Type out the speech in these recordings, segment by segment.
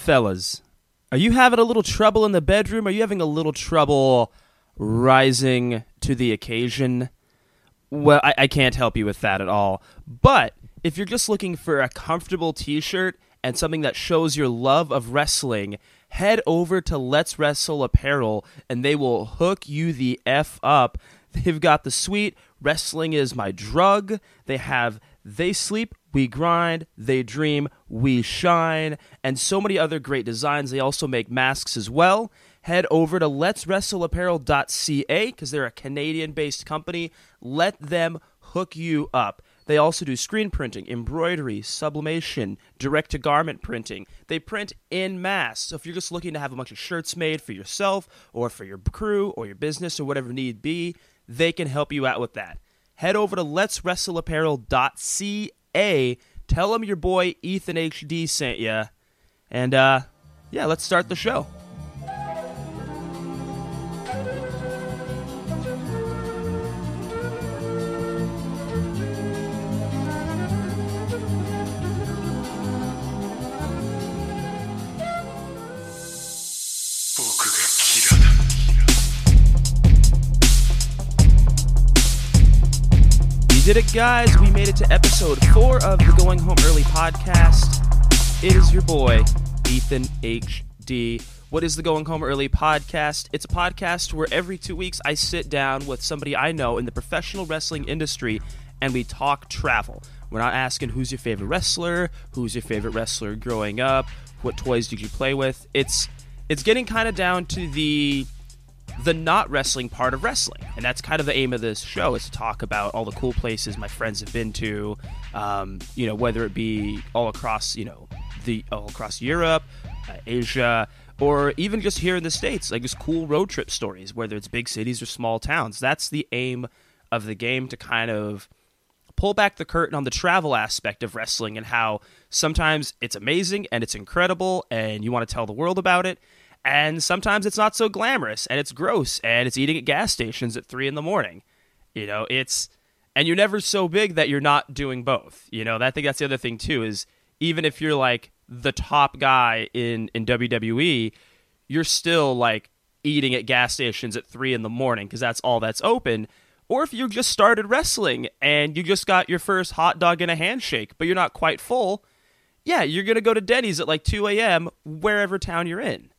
fellas, are you having a little trouble in the bedroom? Are you having a little trouble rising to the occasion? Well, I, I can't help you with that at all. But if you're just looking for a comfortable t shirt and something that shows your love of wrestling, head over to Let's Wrestle Apparel and they will hook you the F up. They've got the sweet Wrestling is My Drug. They have They Sleep, We Grind, They Dream, We Shine, and so many other great designs. They also make masks as well. Head over to letswrestleapparel.ca because they're a Canadian based company. Let them hook you up. They also do screen printing, embroidery, sublimation, direct to garment printing. They print in mass. So if you're just looking to have a bunch of shirts made for yourself or for your crew or your business or whatever need be, they can help you out with that. Head over to letswrestleapparel.ca. Tell them your boy Ethan HD sent you. And uh yeah, let's start the show. Did it, guys. We made it to episode four of the Going Home Early podcast. It is your boy, Ethan HD. What is the Going Home Early podcast? It's a podcast where every two weeks I sit down with somebody I know in the professional wrestling industry and we talk travel. We're not asking who's your favorite wrestler, who's your favorite wrestler growing up, what toys did you play with. It's it's getting kind of down to the the not wrestling part of wrestling, and that's kind of the aim of this show is to talk about all the cool places my friends have been to, um, you know, whether it be all across, you know, the all across Europe, uh, Asia, or even just here in the states, like just cool road trip stories, whether it's big cities or small towns. That's the aim of the game to kind of pull back the curtain on the travel aspect of wrestling and how sometimes it's amazing and it's incredible and you want to tell the world about it and sometimes it's not so glamorous and it's gross and it's eating at gas stations at three in the morning. You know, it's and you're never so big that you're not doing both. You know, I think that's the other thing too is even if you're like the top guy in in WWE, you're still like eating at gas stations at three in the morning because that's all that's open. Or if you just started wrestling and you just got your first hot dog and a handshake, but you're not quite full, yeah, you're gonna go to Denny's at like 2 a.m. wherever town you're in.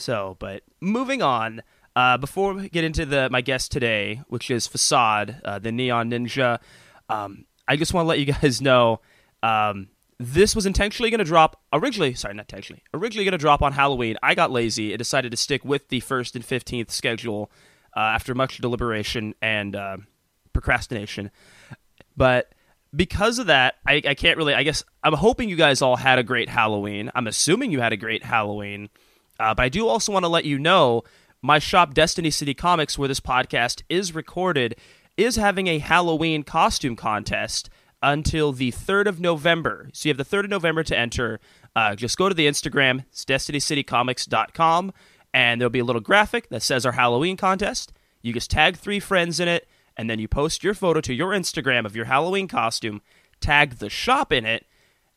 So, but moving on. Uh, before we get into the my guest today, which is Facade, uh, the Neon Ninja, um, I just want to let you guys know um, this was intentionally going to drop originally. Sorry, not intentionally. Originally going to drop on Halloween. I got lazy and decided to stick with the first and fifteenth schedule uh, after much deliberation and uh, procrastination. But because of that, I, I can't really. I guess I'm hoping you guys all had a great Halloween. I'm assuming you had a great Halloween. Uh, but I do also want to let you know my shop, Destiny City Comics, where this podcast is recorded, is having a Halloween costume contest until the 3rd of November. So you have the 3rd of November to enter. Uh, just go to the Instagram, it's destinycitycomics.com, and there'll be a little graphic that says our Halloween contest. You just tag three friends in it, and then you post your photo to your Instagram of your Halloween costume, tag the shop in it,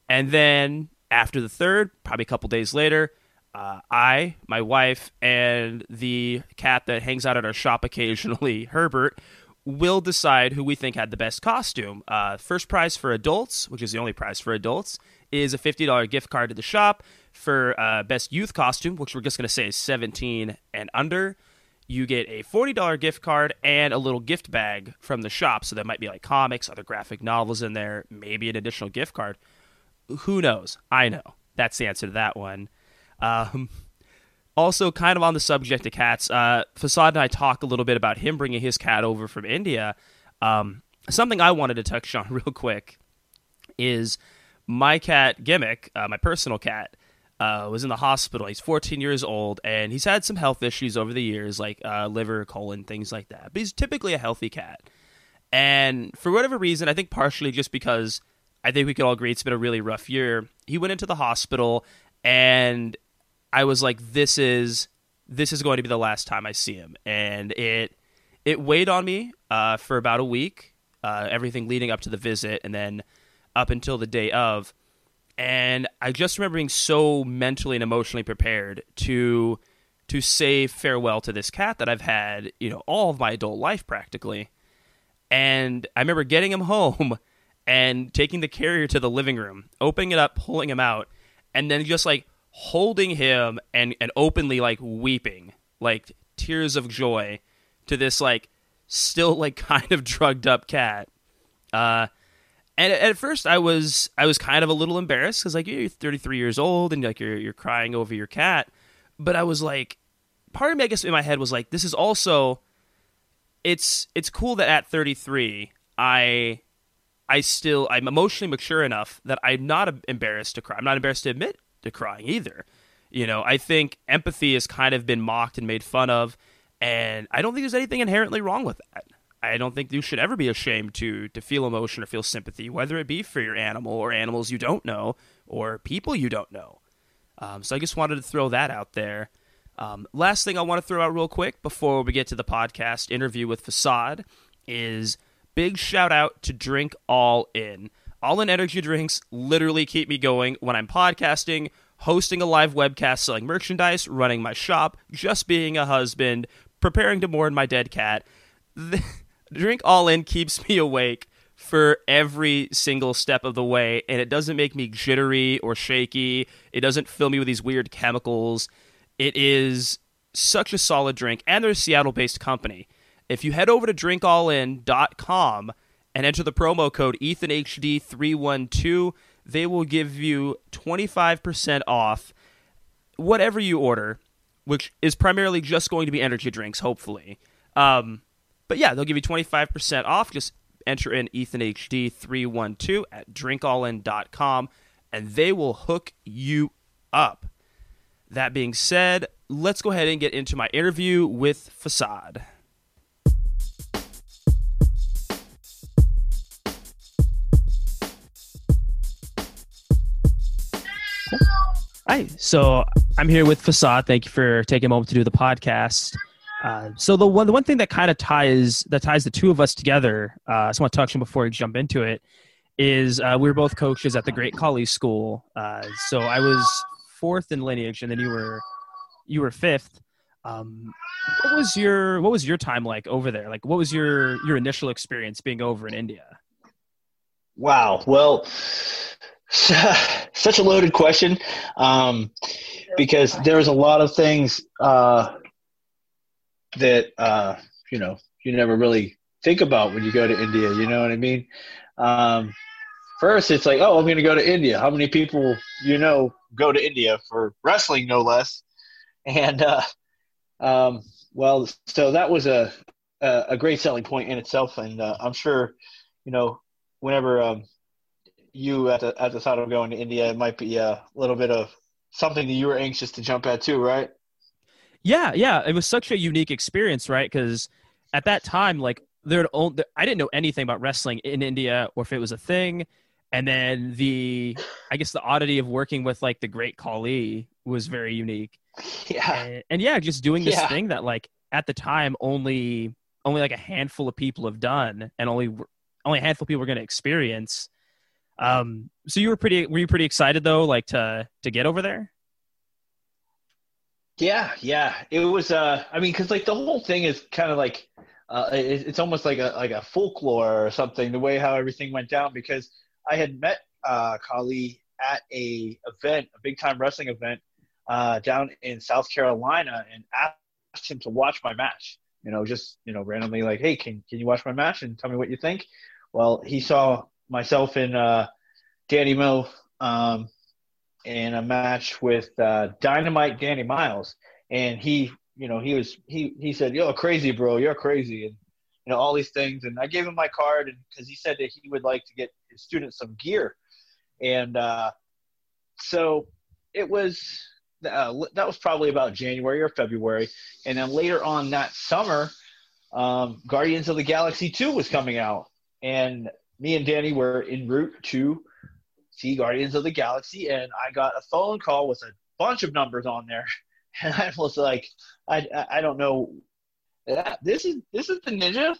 and then after the 3rd, probably a couple days later, uh, I, my wife, and the cat that hangs out at our shop occasionally, Herbert, will decide who we think had the best costume. Uh, first prize for adults, which is the only prize for adults, is a $50 gift card to the shop. For uh, best youth costume, which we're just going to say is 17 and under, you get a $40 gift card and a little gift bag from the shop. So there might be like comics, other graphic novels in there, maybe an additional gift card. Who knows? I know. That's the answer to that one. Um, also, kind of on the subject of cats, uh, Facade and I talk a little bit about him bringing his cat over from India. Um, something I wanted to touch on real quick is my cat Gimmick, uh, my personal cat, uh, was in the hospital. He's 14 years old, and he's had some health issues over the years, like uh, liver, colon, things like that. But he's typically a healthy cat. And for whatever reason, I think partially just because I think we could all agree it's been a really rough year, he went into the hospital, and I was like, this is this is going to be the last time I see him, and it it weighed on me uh, for about a week, uh, everything leading up to the visit, and then up until the day of. and I just remember being so mentally and emotionally prepared to to say farewell to this cat that I've had, you know, all of my adult life practically. And I remember getting him home and taking the carrier to the living room, opening it up, pulling him out, and then just like holding him and and openly like weeping, like tears of joy to this like still like kind of drugged up cat. Uh and at first I was I was kind of a little embarrassed because like you're 33 years old and like you're you're crying over your cat, but I was like, part of me I guess in my head was like, this is also, it's it's cool that at 33 I I still I'm emotionally mature enough that I'm not embarrassed to cry. I'm not embarrassed to admit to crying either. You know, I think empathy has kind of been mocked and made fun of, and I don't think there's anything inherently wrong with that. I don't think you should ever be ashamed to to feel emotion or feel sympathy, whether it be for your animal or animals you don't know or people you don't know. Um, so I just wanted to throw that out there. Um, last thing I want to throw out real quick before we get to the podcast interview with Facade is big shout out to Drink All In. All in energy drinks literally keep me going when I'm podcasting, hosting a live webcast, selling merchandise, running my shop, just being a husband, preparing to mourn my dead cat. Drink All In keeps me awake for every single step of the way, and it doesn't make me jittery or shaky. It doesn't fill me with these weird chemicals. It is such a solid drink, and they're a Seattle based company. If you head over to drinkallin.com and enter the promo code EthanHD312, they will give you 25% off whatever you order, which is primarily just going to be energy drinks, hopefully. Um, but yeah, they'll give you 25% off. Just enter in EthanHD312 at drinkallin.com and they will hook you up. That being said, let's go ahead and get into my interview with Facade. Hi, so I'm here with Facade. Thank you for taking a moment to do the podcast. Uh, so the one the one thing that kind of ties that ties the two of us together, uh, I want to touch on before we jump into it, is uh, we were both coaches at the Great Khali School. Uh, so I was fourth in lineage, and then you were you were fifth. Um, what was your what was your time like over there? Like, what was your your initial experience being over in India? Wow. Well, such a loaded question um, because there's a lot of things uh, that uh, you know you never really think about when you go to India. You know what I mean? Um, first, it's like, oh, I'm going to go to India. How many people you know go to India for wrestling, no less? And uh, um, well, so that was a, a, great selling point in itself, and uh, I'm sure you know whenever um, you at the at the thought of going to India, it might be a little bit of something that you were anxious to jump at too, right? Yeah, yeah, it was such a unique experience, right? Because at that time, like there, I didn't know anything about wrestling in India or if it was a thing. And then the, I guess the oddity of working with like the Great Khali was very unique. Yeah. And, and yeah, just doing this yeah. thing that like at the time only only like a handful of people have done, and only only a handful of people are going to experience. Um, so you were pretty were you pretty excited though, like to to get over there? Yeah, yeah. It was. Uh, I mean, because like the whole thing is kind of like, uh, it, it's almost like a like a folklore or something. The way how everything went down because I had met uh, Khali at a event, a big time wrestling event uh, down in South Carolina, and asked him to watch my match. You know, just you know, randomly like, hey, can can you watch my match and tell me what you think? Well, he saw myself and uh, Danny Moe um, in a match with uh, Dynamite Danny Miles, and he, you know, he was he he said, "You're crazy, bro. You're crazy," and you know all these things. And I gave him my card, and because he said that he would like to get his students some gear, and uh, so it was. Uh, that was probably about January or February, and then later on that summer, um, Guardians of the Galaxy 2 was coming out, and me and Danny were en route to see Guardians of the Galaxy, and I got a phone call with a bunch of numbers on there, and I was like, I I don't know, this is this is the ninja,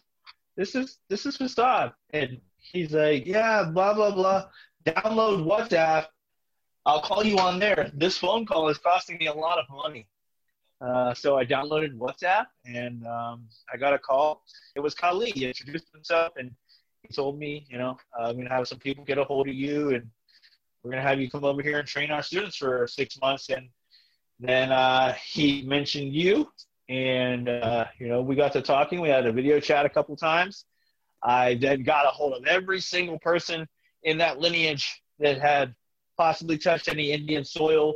this is this is Facade, and he's like, yeah, blah blah blah, download WhatsApp, I'll call you on there. This phone call is costing me a lot of money. Uh, so I downloaded WhatsApp and um, I got a call. It was Khali. He introduced himself and told me, you know, uh, I'm going to have some people get a hold of you and we're going to have you come over here and train our students for six months. And then uh, he mentioned you and, uh, you know, we got to talking. We had a video chat a couple times. I then got a hold of every single person in that lineage that had possibly touched any Indian soil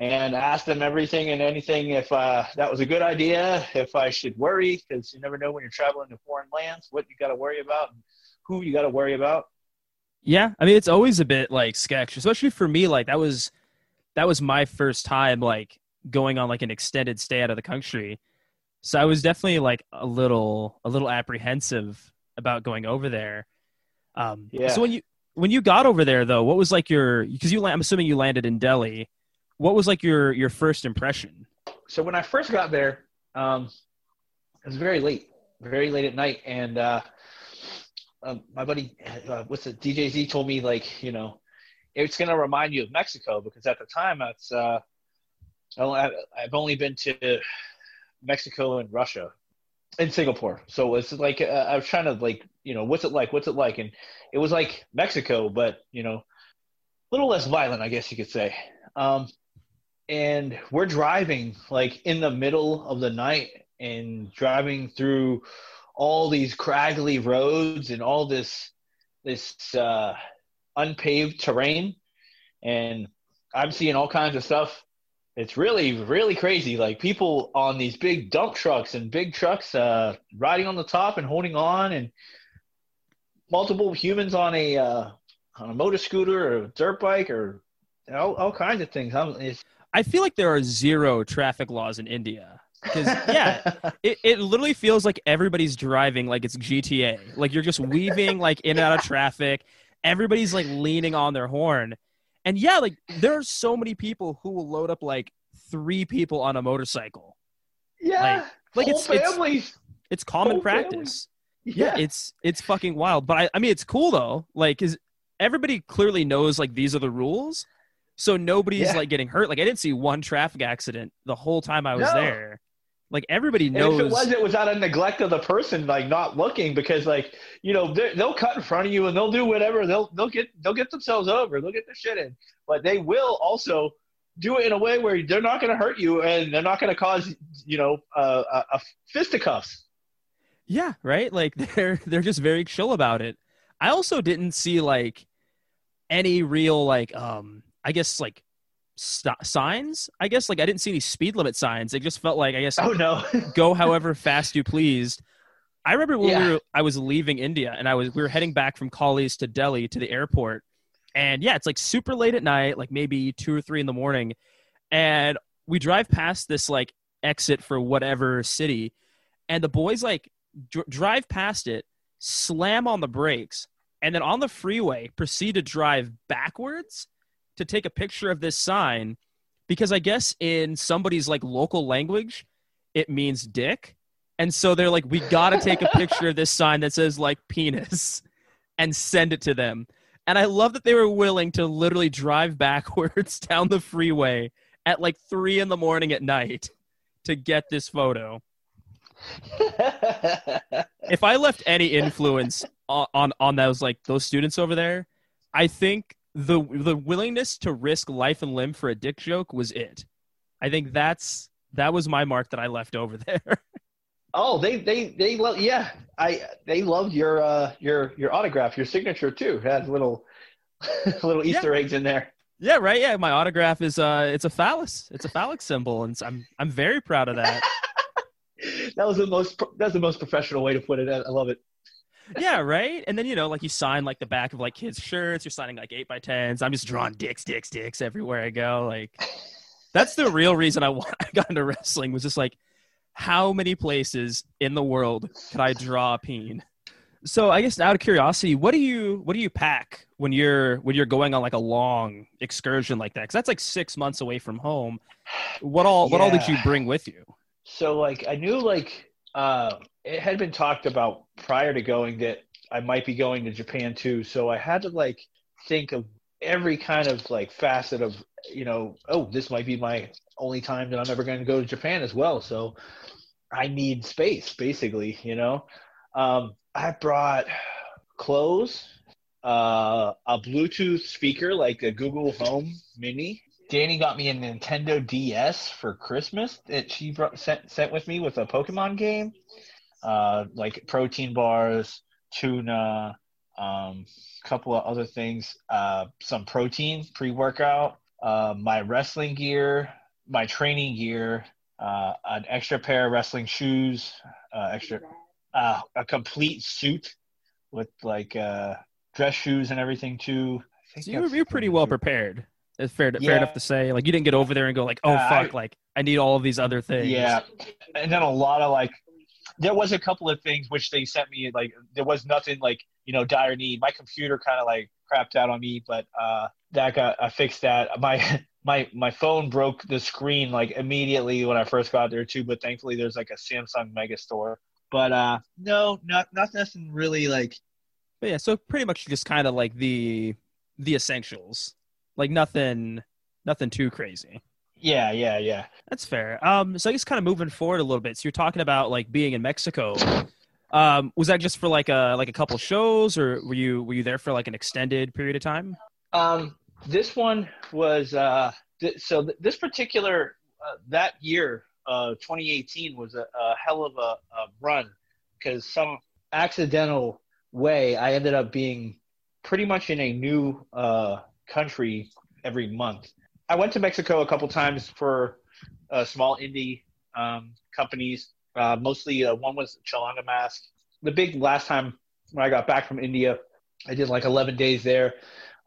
and asked them everything and anything if uh, that was a good idea, if I should worry, because you never know when you're traveling to foreign lands what you got to worry about and who you got to worry about. Yeah, I mean it's always a bit like sketch, especially for me. Like that was that was my first time like going on like an extended stay out of the country, so I was definitely like a little a little apprehensive about going over there. Um, yeah. So when you when you got over there though, what was like your because you I'm assuming you landed in Delhi. What was like your your first impression? So when I first got there, um, it was very late, very late at night, and uh, um, my buddy, uh, what's it, DJZ told me like you know, it's gonna remind you of Mexico because at the time that's uh, I've only been to Mexico and Russia in Singapore. So it's like uh, I was trying to like you know what's it like? What's it like? And it was like Mexico, but you know, a little less violent, I guess you could say. Um, and we're driving like in the middle of the night and driving through all these craggly roads and all this this uh, unpaved terrain, and I'm seeing all kinds of stuff. It's really really crazy. Like people on these big dump trucks and big trucks uh, riding on the top and holding on and multiple humans on a uh, on a motor scooter or dirt bike or all, all kinds of things. I feel like there are zero traffic laws in india because yeah it, it literally feels like everybody's driving like it's gta like you're just weaving like in and out of traffic everybody's like leaning on their horn and yeah, like there are so many people who will load up like three people on a motorcycle. Yeah, like, like it's, families. It's, it's common Whole practice. Yeah. yeah. it's it's fucking wild. But I, I mean, it's cool though. Like, is everybody clearly knows like these are the rules, so nobody's yeah. like getting hurt. Like, I didn't see one traffic accident the whole time I was no. there. Like everybody knows. And if it was, it was out of neglect of the person, like not looking, because like you know they'll cut in front of you and they'll do whatever. They'll they'll get they'll get themselves over. They'll get their shit in, but they will also do it in a way where they're not going to hurt you and they're not going to cause you know uh, a, a fisticuffs. Yeah, right. Like they're they're just very chill about it. I also didn't see like any real like um I guess like st- signs. I guess like I didn't see any speed limit signs. It just felt like I guess oh no, go however fast you pleased. I remember when yeah. we were, I was leaving India and I was we were heading back from Khali's to Delhi to the airport, and yeah, it's like super late at night, like maybe two or three in the morning, and we drive past this like exit for whatever city, and the boys like dr- drive past it, slam on the brakes, and then on the freeway proceed to drive backwards to take a picture of this sign because I guess in somebody's like local language, it means dick. And so they're like, we got to take a picture of this sign that says like penis and send it to them. And I love that they were willing to literally drive backwards down the freeway at like three in the morning at night to get this photo. if I left any influence on, on, on those like those students over there, I think the the willingness to risk life and limb for a dick joke was it. I think that's that was my mark that I left over there. oh, they they they love yeah. I they loved your uh your your autograph, your signature too. It had little little Easter yeah. eggs in there. Yeah, right. Yeah, my autograph is uh it's a phallus. It's a phallic symbol and I'm I'm very proud of that. that was the most that's the most professional way to put it. I love it yeah, right. And then you know, like you sign like the back of like kids' shirts. You're signing like eight by tens. I'm just drawing dicks, dicks, dicks everywhere I go. Like that's the real reason I, I got into wrestling was just like how many places in the world could I draw a peen? So I guess out of curiosity, what do you what do you pack when you're when you're going on like a long excursion like that? Because that's like six months away from home. What all yeah. what all did you bring with you? So like I knew like uh, it had been talked about prior to going that I might be going to Japan too. So I had to like think of every kind of like facet of you know oh this might be my only time that i'm ever going to go to japan as well. So i need space basically you know? Um, i brought clothes uh, a bluetooth speaker like a google home mini. Danny got me a nintendo ds for christmas that she brought, sent, sent with me with a pokemon game uh, like protein bars tuna um, a couple of other things, uh, some protein pre-workout, uh, my wrestling gear, my training gear, uh, an extra pair of wrestling shoes, uh, extra, uh, a complete suit with like uh, dress shoes and everything too. So you're, you're pretty well prepared. It's fair, to, yeah. fair enough to say. Like you didn't get over there and go like, oh fuck, I, like I need all of these other things. Yeah, and then a lot of like, there was a couple of things which they sent me. Like there was nothing like you know, dire need. My computer kind of like crapped out on me, but uh, that got I fixed that. My my my phone broke the screen like immediately when I first got there too, but thankfully there's like a Samsung Mega Store. But uh, no, not not nothing really like. But yeah, so pretty much just kind of like the the essentials, like nothing nothing too crazy. Yeah, yeah, yeah. That's fair. Um, so I guess kind of moving forward a little bit. So you're talking about like being in Mexico. Um, was that just for like a like a couple shows, or were you were you there for like an extended period of time? Um, this one was uh, th- so th- this particular uh, that year, uh, 2018 was a, a hell of a, a run because some accidental way I ended up being pretty much in a new uh, country every month. I went to Mexico a couple times for uh, small indie um, companies uh, mostly uh, one was Chilanga Mask. The big last time when I got back from India, I did like 11 days there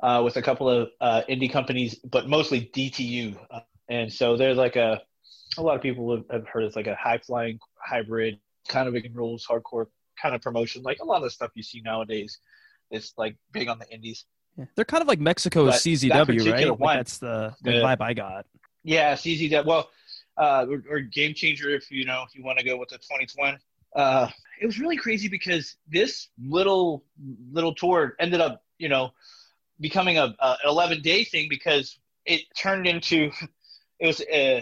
uh, with a couple of uh, indie companies, but mostly DTU. Uh, and so there's like a a lot of people have heard it's like a high flying hybrid kind of rules, hardcore kind of promotion, like a lot of the stuff you see nowadays. It's like big on the indies. Yeah. They're kind of like Mexico's but CZW, that right? One, like that's the, the, the vibe I got. Yeah, CZW. Well, uh, or, or, game changer if you know if you want to go with the 2020. Uh, it was really crazy because this little little tour ended up, you know, becoming a, a 11 day thing because it turned into it was uh,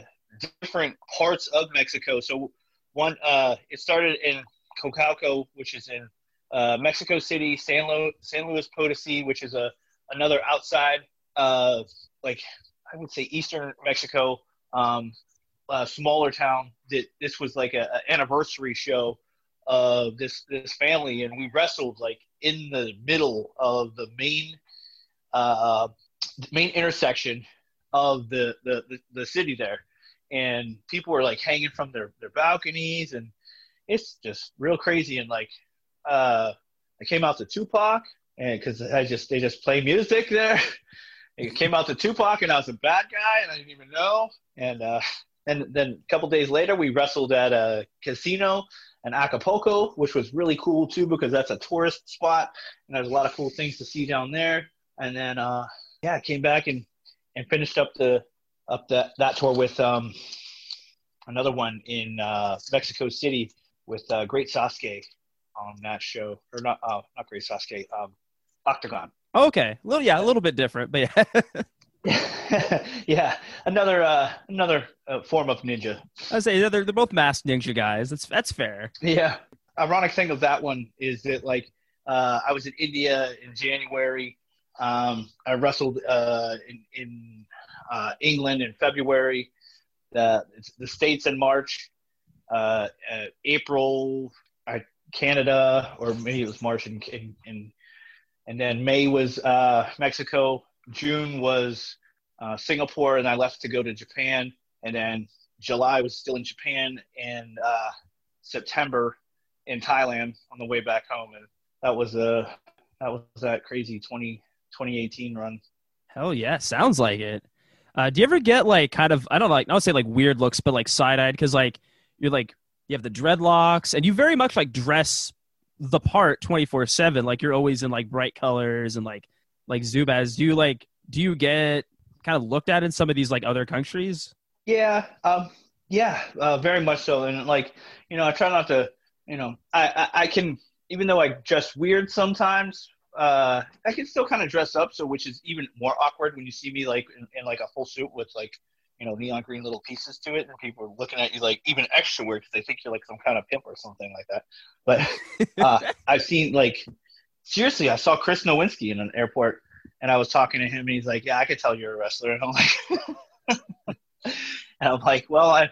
different parts of Mexico. So one, uh, it started in Cocalco, which is in uh, Mexico City, San, Lo- San Luis Potosi, which is a another outside, uh, like I would say Eastern Mexico. Um, uh, smaller town that this was like a, a, anniversary show of this this family, and we wrestled like in the middle of the main uh, main intersection of the, the, the the city there, and people were like hanging from their their balconies, and it's just real crazy. And like, uh, I came out to Tupac, and because I just they just play music there. It came out to Tupac, and I was a bad guy, and I didn't even know. And uh, and then a couple days later, we wrestled at a casino in Acapulco, which was really cool too because that's a tourist spot and there's a lot of cool things to see down there. And then, uh, yeah, I came back and, and finished up the up that that tour with um, another one in uh, Mexico City with uh, Great Sasuke on that show, or not uh, not Great Sasuke, um, Octagon. Okay, a little yeah, a little bit different, but yeah. yeah, another uh, another uh, form of ninja. I say they're they're both masked ninja guys. That's that's fair. Yeah. Ironic thing of that one is that like uh, I was in India in January. Um, I wrestled uh, in in uh, England in February. The the states in March. Uh, uh, April, I, Canada, or maybe it was March in, in, in and then May was uh, Mexico, June was uh, Singapore, and I left to go to Japan. And then July was still in Japan, and uh, September in Thailand on the way back home. And that was a that was that crazy 20, 2018 run. Hell yeah, sounds like it. Uh, do you ever get like kind of I don't know, like I don't say like weird looks, but like side eyed because like you're like you have the dreadlocks and you very much like dress the part 24 7 like you're always in like bright colors and like like Zubaz, do you like do you get kind of looked at in some of these like other countries? Yeah, um, yeah, uh, very much so. And like you know, I try not to, you know, I I, I can even though I dress weird sometimes. uh, I can still kind of dress up, so which is even more awkward when you see me like in, in like a full suit with like you know neon green little pieces to it, and people are looking at you like even extra weird because they think you're like some kind of pimp or something like that. But uh, I've seen like seriously, I saw Chris Nowinski in an airport, and I was talking to him, and he's like, "Yeah, I could tell you're a wrestler," and I'm like, and I'm like, "Well, I."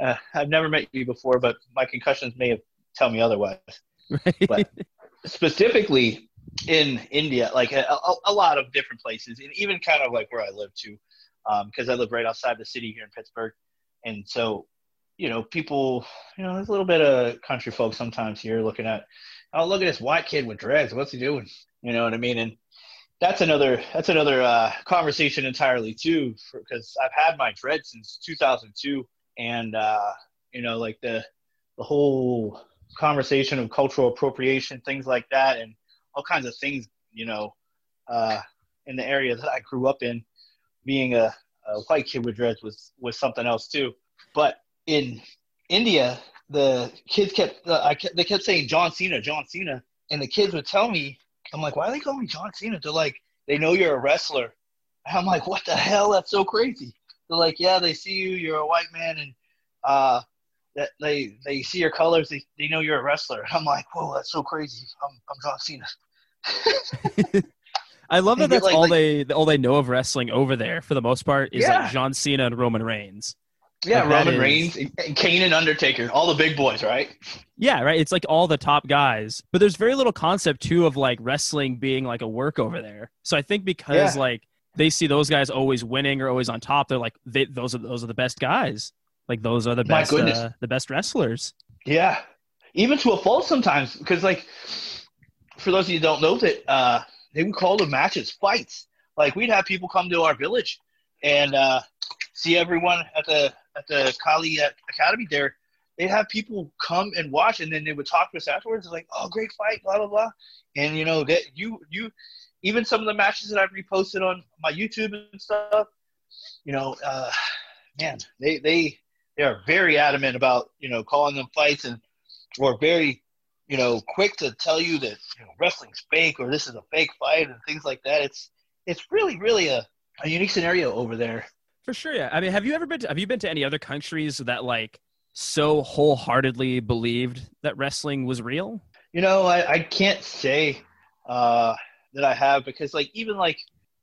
Uh, I've never met you before, but my concussions may have tell me otherwise. Right. But specifically in India, like a, a, a, lot of different places, and even kind of like where I live too, because um, I live right outside the city here in Pittsburgh, and so you know, people, you know, there's a little bit of country folk sometimes here looking at, oh, look at this white kid with dreads. What's he doing? You know what I mean? And that's another that's another uh, conversation entirely too, because I've had my dreads since 2002, and uh, you know, like the the whole conversation of cultural appropriation, things like that, and all kinds of things, you know, uh, in the area that I grew up in, being a, a white kid with dreads was was something else too. But in India, the kids kept uh, I kept, they kept saying John Cena, John Cena, and the kids would tell me, I'm like, why are they calling me John Cena? They're like, they know you're a wrestler. And I'm like, what the hell? That's so crazy. They're like, yeah, they see you, you're a white man, and uh, that they they see your colors, they, they know you're a wrestler. I'm like, whoa, that's so crazy. I'm I'm John Cena. I love that that's like, all like, they all they know of wrestling over there for the most part is yeah. like John Cena and Roman Reigns. Yeah, like Roman is, Reigns, and Kane and Undertaker, all the big boys, right? Yeah, right. It's like all the top guys, but there's very little concept too of like wrestling being like a work over there. So I think because yeah. like they see those guys always winning or always on top, they're like they, those are those are the best guys. Like those are the best, uh, the best wrestlers. Yeah, even to a fault sometimes, because like for those of you who don't know that uh, they would call the matches fights. Like we'd have people come to our village and uh, see everyone at the at the Khali Academy there. They'd have people come and watch, and then they would talk to us afterwards. Like, oh, great fight, blah blah blah. And you know that you you even some of the matches that I've reposted on my YouTube and stuff. You know, uh, man, they they they are very adamant about you know calling them fights and or very you know quick to tell you that you know, wrestling's fake or this is a fake fight and things like that. It's it's really really a, a unique scenario over there. For sure, yeah. I mean, have you ever been? To, have you been to any other countries that like so wholeheartedly believed that wrestling was real? You know, I, I can't say uh, that I have because like even like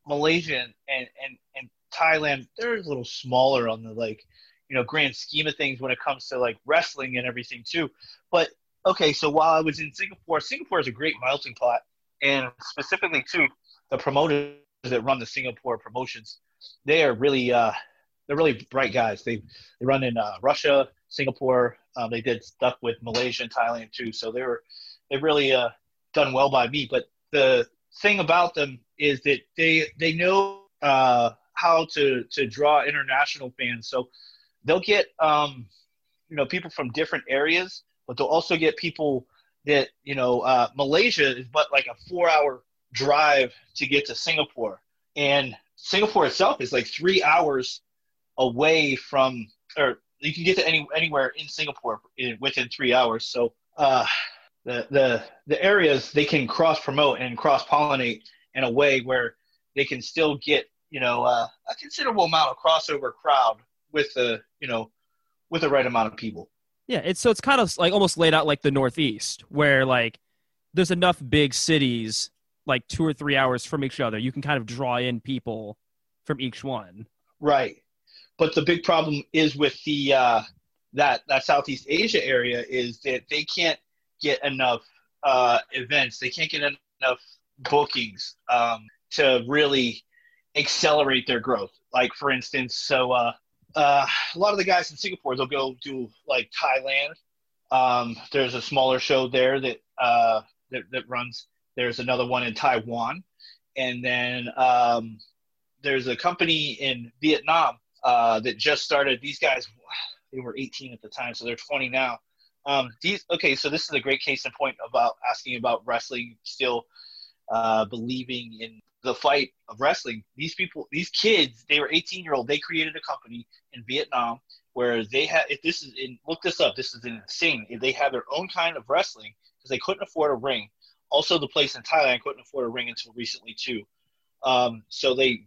Malaysia and, and, and Thailand, they're a little smaller on the like you know grand scheme of things when it comes to like wrestling and everything too. But okay, so while I was in Singapore, Singapore is a great melting pot, and specifically too, the promoters that run the Singapore promotions, they are really uh, they're really bright guys. They they run in uh, Russia, Singapore. Um, they did stuff with Malaysia and Thailand too. So they were they've really uh, done well by me. But the thing about them is that they they know uh, how to to draw international fans. So they'll get um, you know people from different areas, but they'll also get people that you know uh, Malaysia is but like a four hour drive to get to Singapore, and Singapore itself is like three hours away from or you can get to any anywhere in Singapore in, within three hours. So uh, the the the areas they can cross promote and cross pollinate in a way where they can still get you know uh, a considerable amount of crossover crowd with the you know with the right amount of people. Yeah, it's so it's kind of like almost laid out like the Northeast, where like there's enough big cities like two or three hours from each other. You can kind of draw in people from each one. Right, but the big problem is with the uh, that that Southeast Asia area is that they can't get enough uh, events. They can't get enough bookings um, to really accelerate their growth. Like for instance, so uh, uh, a lot of the guys in Singapore they'll go do like Thailand. Um, there's a smaller show there that, uh, that that runs. There's another one in Taiwan, and then um, there's a company in Vietnam uh, that just started. These guys, they were 18 at the time, so they're 20 now. Um, these okay, so this is a great case in point about asking about wrestling still uh, believing in the fight of wrestling. These people, these kids, they were 18 year old. They created a company in Vietnam where they had. If this is in, look this up. This is insane. If they have their own kind of wrestling because they couldn't afford a ring, also the place in Thailand couldn't afford a ring until recently too. Um, so they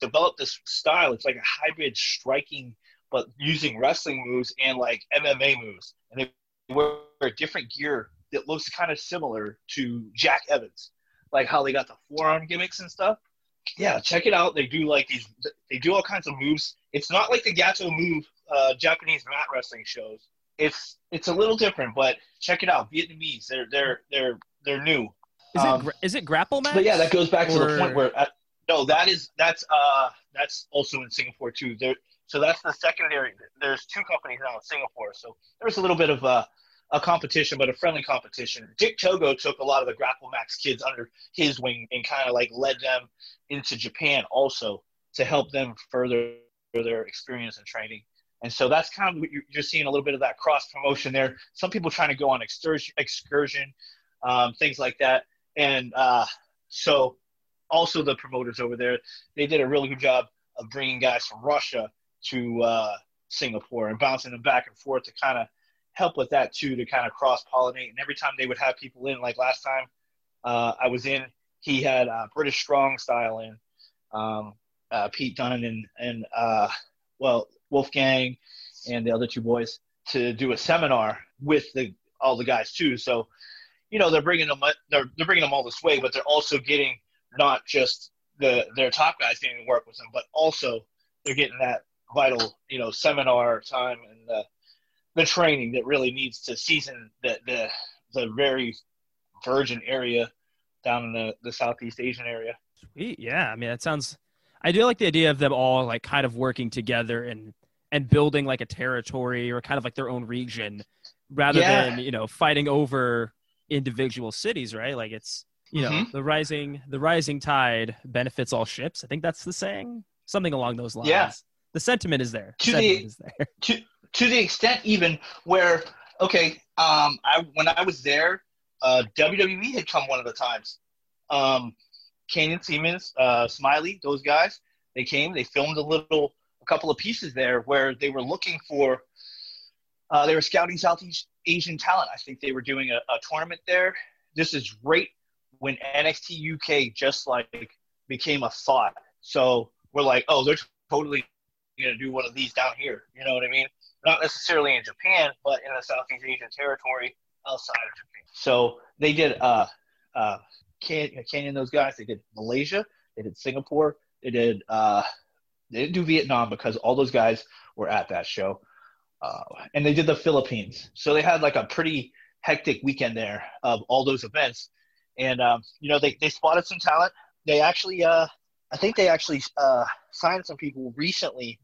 developed this style. It's like a hybrid striking, but using wrestling moves and like MMA moves, and they wear different gear that looks kind of similar to Jack Evans, like how they got the forearm gimmicks and stuff. Yeah, check it out. They do like these. They do all kinds of moves. It's not like the Gatoh Move uh, Japanese mat wrestling shows. It's it's a little different, but check it out. Vietnamese. They're they're they're they're new. Is Um, it gra- is it Grapple Max? But yeah, that goes back to the point where uh, no, that is that's uh that's also in Singapore too. There, so that's the secondary. There's two companies now in Singapore, so there's a little bit of a, a competition, but a friendly competition. Dick Togo took a lot of the Grapple Max kids under his wing and kind of like led them into Japan also to help them further their experience and training. And so that's kind of what you're, seeing a little bit of that cross promotion there. Some people trying to go on excursion, excursion um, things like that. And uh, so also the promoters over there, they did a really good job of bringing guys from Russia to uh, Singapore and bouncing them back and forth to kind of help with that too, to kind of cross pollinate. And every time they would have people in, like last time uh, I was in, he had uh, British Strong Style in, um, uh, Pete Dunne and and uh, well Wolfgang and the other two boys to do a seminar with the all the guys too. So you know they're bringing them they're they're bringing them all this way, but they're also getting not just the their top guys getting to work with them, but also they're getting that vital you know seminar time and the training that really needs to season the the the very virgin area down in the, the Southeast Asian area. Sweet. Yeah. I mean, that sounds. I do like the idea of them all like kind of working together and and building like a territory or kind of like their own region, rather Yeah. than you know fighting over individual cities. Right. Like it's you know Mhm. the rising the rising tide benefits all ships. I think that's the saying. Something along those lines. Yeah. The sentiment is there. To the- is there. to to the extent even where okay um i when i was there uh wwe had come one of the times. Um canyon Ceman uh smiley those guys they came they filmed a little a couple of pieces there where they were looking for uh they were scouting southeast asian talent. I think they were doing a, a tournament there. This is right when nxt uk just like became a thought. So we're like oh they're totally to do one of these down here. You know what i mean not necessarily in Japan, but in the Southeast Asian territory outside of Japan. So they did uh, uh, Can- Canyon, those guys. They did Malaysia. They did Singapore. They did. Uh, they didn't do Vietnam because all those guys were at that show, uh, and they did the Philippines. So they had like a pretty hectic weekend there of all those events, and um, you know they they spotted some talent. They actually, uh, I think they actually uh, signed some people recently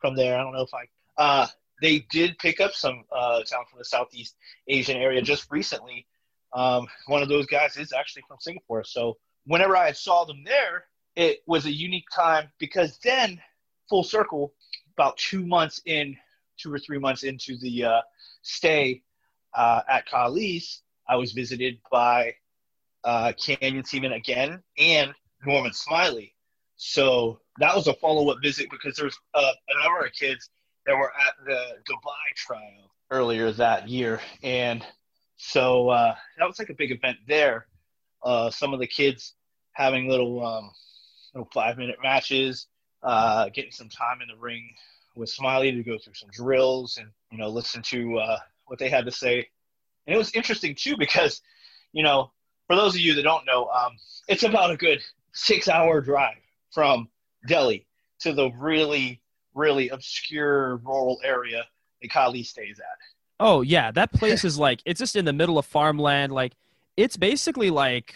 from there. I don't know if I. Uh, they did pick up some uh, talent from the Southeast Asian area just recently. Um, one of those guys is actually from Singapore. So whenever I saw them there, it was a unique time because then, full circle, about two months in, two or three months into the uh, stay uh, at Khali's, I was visited by uh, Canyon Ceman again and Norman Smiley. So that was a follow up visit because there's uh, a number of kids that were at the Dubai trial earlier that year, and so uh, that was like a big event there. Uh, some of the kids having little, um, little five minute matches, uh, getting some time in the ring with Smiley to go through some drills and you know listen to uh, what they had to say. And it was interesting too because you know for those of you that don't know, um, it's about a good six hour drive from Delhi to the really really obscure rural area that Khali stays at. Oh yeah, that place is like it's just in the middle of farmland. Like it's basically like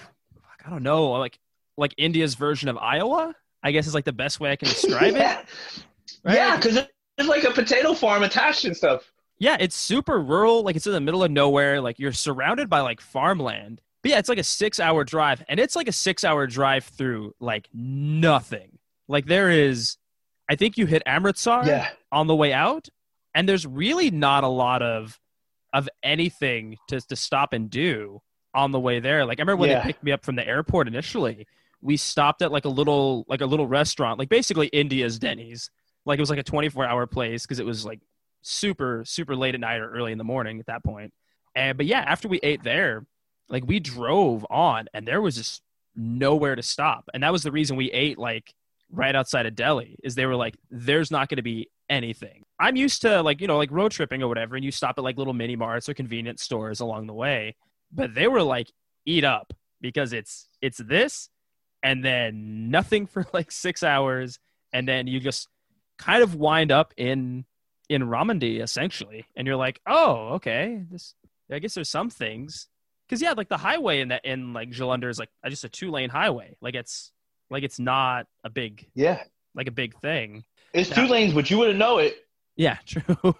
I don't know, like like India's version of Iowa. I guess is like the best way I can describe it. yeah, right? yeah, because it's like a potato farm attached and stuff. Yeah, it's super rural. Like it's in the middle of nowhere. Like you're surrounded by like farmland. But yeah, it's like a six hour drive, and it's like a six hour drive through like nothing. Like there is, I think you hit Amritsar Yeah, on the way out, and there's really not a lot of of anything to to stop and do on the way there. Like I remember when Yeah. they picked me up from the airport initially, we stopped at like a little like a little restaurant, like basically India's Denny's. Like it was like a 24 hour place because it was like super super late at night or early in the morning at that point. And but yeah, after we ate there, like we drove on and there was just nowhere to stop. And that was the reason we ate like right outside of Delhi is they were like, there's not going to be anything. I'm used to like, you know, like road tripping or whatever. And you stop at like little mini marts or convenience stores along the way, but they were like, eat up because it's, it's this and then nothing for like six hours. And then you just kind of wind up in, in Ramandi essentially. And you're like, oh, okay, this, I guess there's some things because yeah, like the highway in that in like Jalandhar is like just a two lane highway. Like it's like it's not a big yeah like a big thing. It's now, two lanes, but you wouldn't know it. Yeah, true.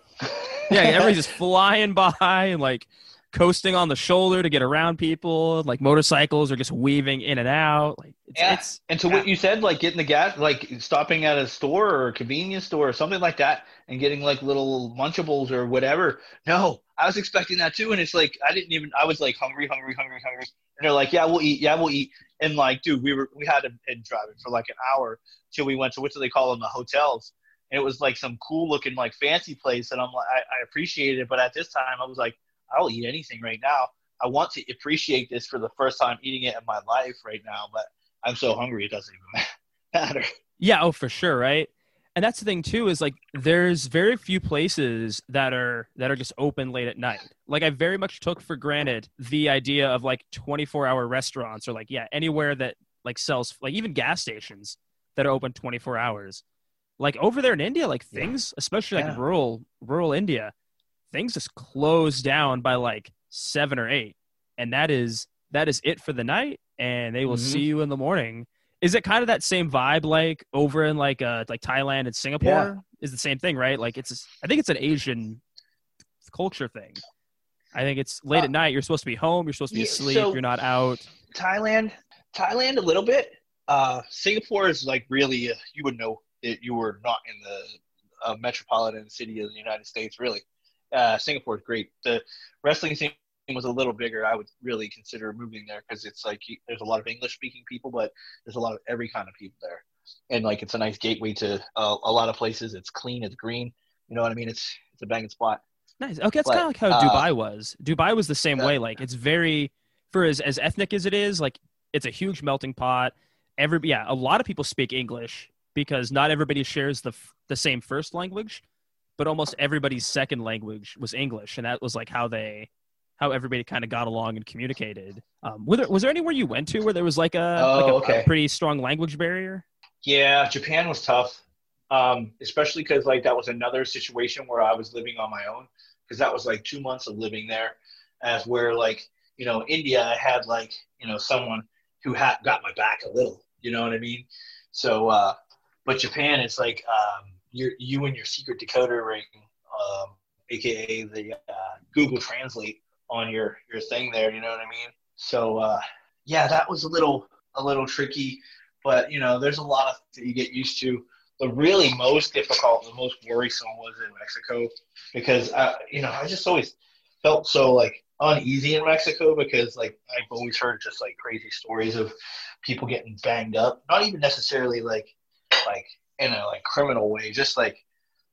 yeah, everybody's just flying by and like coasting on the shoulder to get around people. Like motorcycles are just weaving in and out. Like it's, yeah. It's, and to yeah. what you said, like getting the gas, like stopping at a store or a convenience store or something like that, and getting like little munchables or whatever. No, I was expecting that too, and it's like I didn't even. I was like hungry, hungry, hungry, hungry, and they're like, "Yeah, we'll eat. Yeah, we'll eat." And like, dude, we were we had been driving for like an hour till we went to what do they call them, the hotels, and it was like some cool looking like fancy place, and I'm like, I, I appreciated it, but at this time, I was like, I'll eat anything right now. I want to appreciate this for the first time eating it in my life right now, but I'm so hungry it doesn't even matter. Yeah, oh for sure, right? And that's the thing too is like there's very few places that are that are just open late at night like i very much took for granted the idea of like 24 hour restaurants or like yeah anywhere that like sells like even gas stations that are open 24 hours like over there in india like things yeah. especially like yeah. rural rural india things just close down by like seven or eight and that is that is it for the night and they will mm-hmm. see you in the morning is it kind of that same vibe like over in like uh like Thailand and Singapore? Yeah. Is the same thing, right? Like it's I think it's an Asian culture thing. I think it's late uh, at night. You're supposed to be home. You're supposed to be yeah, asleep. So you're not out. Thailand, Thailand, a little bit. Uh, Singapore is like really. Uh, you would know that you were not in the uh, metropolitan city of the United States. Really, uh, Singapore is great. The wrestling scene was a little bigger, I would really consider moving there because it's like there's a lot of English speaking people, but there's a lot of every kind of people there, and like it's a nice gateway to uh, a lot of places. It's clean, it's green. You know what I mean? It's it's a banging spot. Nice. Okay, it's kind of like how uh, Dubai was. Dubai was the same way. Like it's very for as as ethnic as it is. Like it's a huge melting pot. Every yeah, a lot of people speak English because not everybody shares the the same first language, but almost everybody's second language was English, and that was like how they how everybody kind of got along and communicated. Um, was, there, was there anywhere you went to where there was like a, oh, like a, okay. a pretty strong language barrier? Yeah, Japan was tough, um, especially because like that was another situation where I was living on my own because that was like two months of living there, as where like you know India I had like you know someone who had got my back a little, you know what I mean? So, uh, but Japan it's like um, you you and your secret decoder ring, um, aka the uh, Google Translate on your your thing there. You know what I mean? So uh, yeah, that was a little a little tricky, but you know, there's a lot of that you get used to. The really most difficult, the most worrisome was in Mexico because uh, you know I just always felt so like uneasy in Mexico because like I've always heard just like crazy stories of people getting banged up. Not even necessarily like like in a like criminal way, just like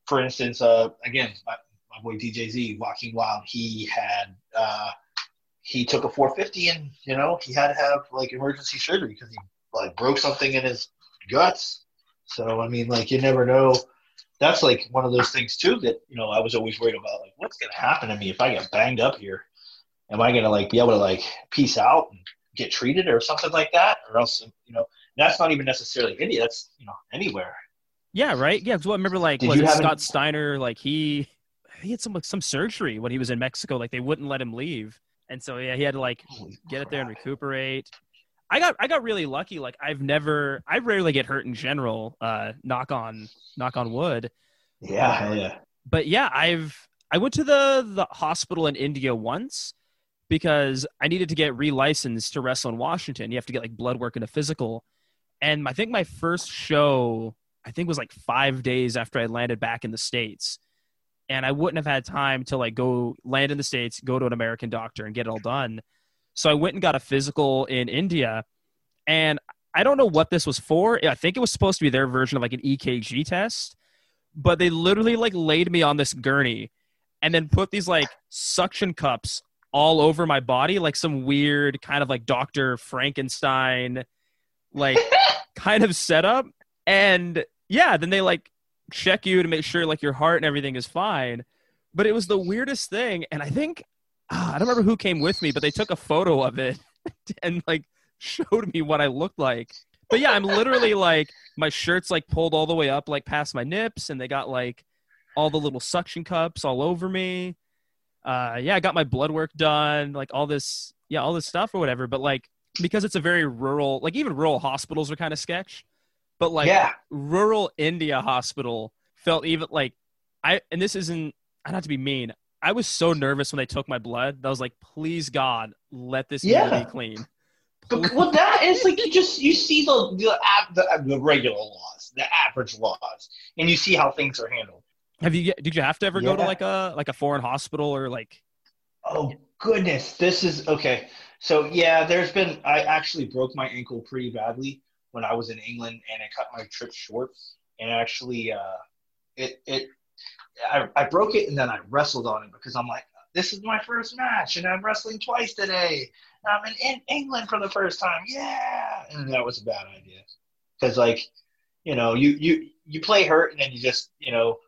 for instance, uh, again, my, my boy DJZ, Walking Wild, he had uh, he took a 450 and you know he had to have like emergency surgery because he like broke something in his guts. So I mean, like you never know. That's like one of those things too that you know I was always worried about. Like, what's gonna happen to me if I get banged up here? Am I gonna like be able to like peace out and get treated or something like that, or else you know that's not even necessarily India. That's you know anywhere. Yeah, right. Yeah, because well, I remember like was Scott any- Steiner, like he he had some like some surgery when he was in Mexico. Like they wouldn't let him leave, and so yeah, he had to like Holy get it there and recuperate. I got I got really lucky. Like I've never, I rarely get hurt in general. Uh, knock on knock on wood. Yeah, uh, yeah. But yeah, I've I went to the the hospital in India once because I needed to get relicensed to wrestle in Washington. You have to get like blood work and a physical. And I think my first show, I think was like five days after I landed back in the states and I wouldn't have had time to like go land in the states, go to an American doctor, and get it all done. So I went and got a physical in India, and I don't know what this was for. I think it was supposed to be their version of like an EKG test, but they literally like laid me on this gurney and then put these like suction cups all over my body, like some weird kind of like Dr. Frankenstein, like kind of setup. And yeah, then they like check you to make sure like your heart and everything is fine. But it was the weirdest thing. And I think, ah, I don't remember who came with me, but they took a photo of it and like showed me what I looked like. But yeah, I'm literally like, my shirt's like pulled all the way up, like past my nips, and they got like all the little suction cups all over me uh, yeah, I got my blood work done, like all this, yeah, all this stuff or whatever. But like, because it's a very rural, like even rural hospitals are kind of sketch, but like Yeah. rural India hospital felt even like I, and this isn't, I not to be mean. I was so nervous when they took my blood. that I was like, please God, let this Yeah. be clean. But, well, that is like you just you see the the, ab- the uh, the regular laws, the average laws, and you see how things are handled. Have you, did you have to ever go to like a, like a foreign hospital or like, Oh goodness, this is okay. So yeah, there's been I actually broke my ankle pretty badly when I was in England, and it cut my trip short. And actually, uh, it it I, I broke it, and then I wrestled on it because I'm like, this is my first match, and I'm wrestling twice today. I'm in, in England for the first time, yeah. And that was a bad idea because like, you know, you you you play hurt, and then you just you know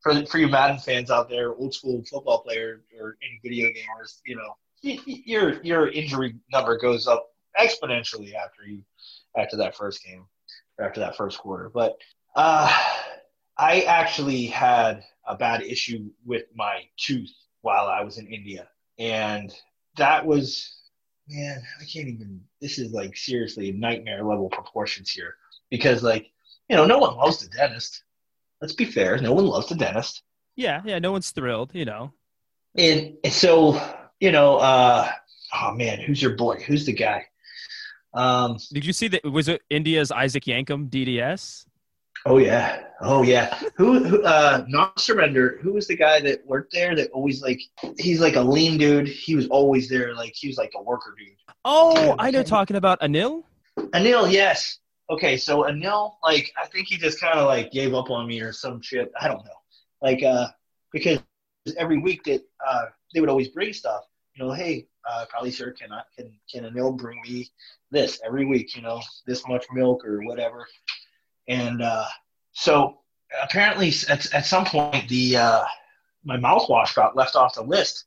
for for you Madden fans out there, old school football player or any video gamers, you know, your your injury number goes up exponentially after you after that first game, or after that first quarter. But uh, I actually had a bad issue with my tooth while I was in India, and that was man, I can't even. This is like seriously nightmare level proportions here because like you know no one loves the dentist let's be fair, no one loves the dentist. yeah, yeah, no one's thrilled, you know. And, and so, you know, uh, oh man, who's your boy? Who's the guy? Um, Did you see that? Was it India's Isaac Yankem DDS? oh yeah, oh yeah. Who, who uh, not surrender? Who was the guy that worked there? That always like, he's like a lean dude. He was always there. Like he was like a worker dude. Oh, I know talking about Anil. Anil, yes. Okay, so Anil, like, I think he just kind of like gave up on me or some shit. I don't know. Like, uh, because every week that uh, they would always bring stuff. You know, hey, uh, Khali, sir, can I can can Anil bring me this every week? You know, this much milk or whatever. And uh, so apparently, at at some point, the uh, my mouthwash got left off the list,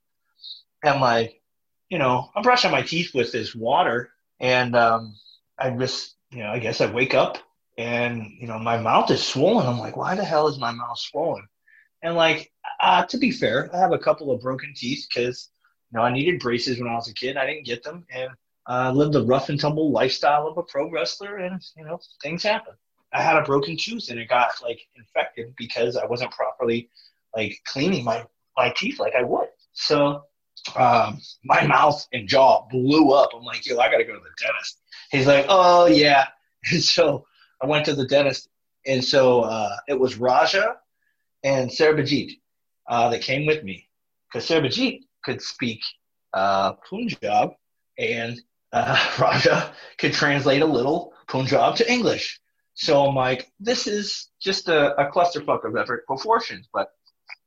and like, you know, I'm brushing my teeth with this water, and um, I just, you know, I guess I wake up and, you know, my mouth is swollen. I'm like, why the hell is my mouth swollen? And like, uh, to be fair, I have a couple of broken teeth because, know, I needed braces when I was a kid. I didn't get them. And uh, lived the rough and tumble lifestyle of a pro wrestler. And, you know, things happen. I had a broken tooth and it got like infected because I wasn't properly like cleaning my, my teeth like I would. So um, my mouth and jaw blew up. I'm like, yo, I got to go to the dentist. He's like, oh yeah. And so I went to the dentist, and so uh, it was Raja and Sarbajit uh, that came with me because Sarbajit could speak uh, Punjab, and uh, Raja could translate a little Punjab to English. So I'm like, this is just a, a clusterfuck of epic proportions, but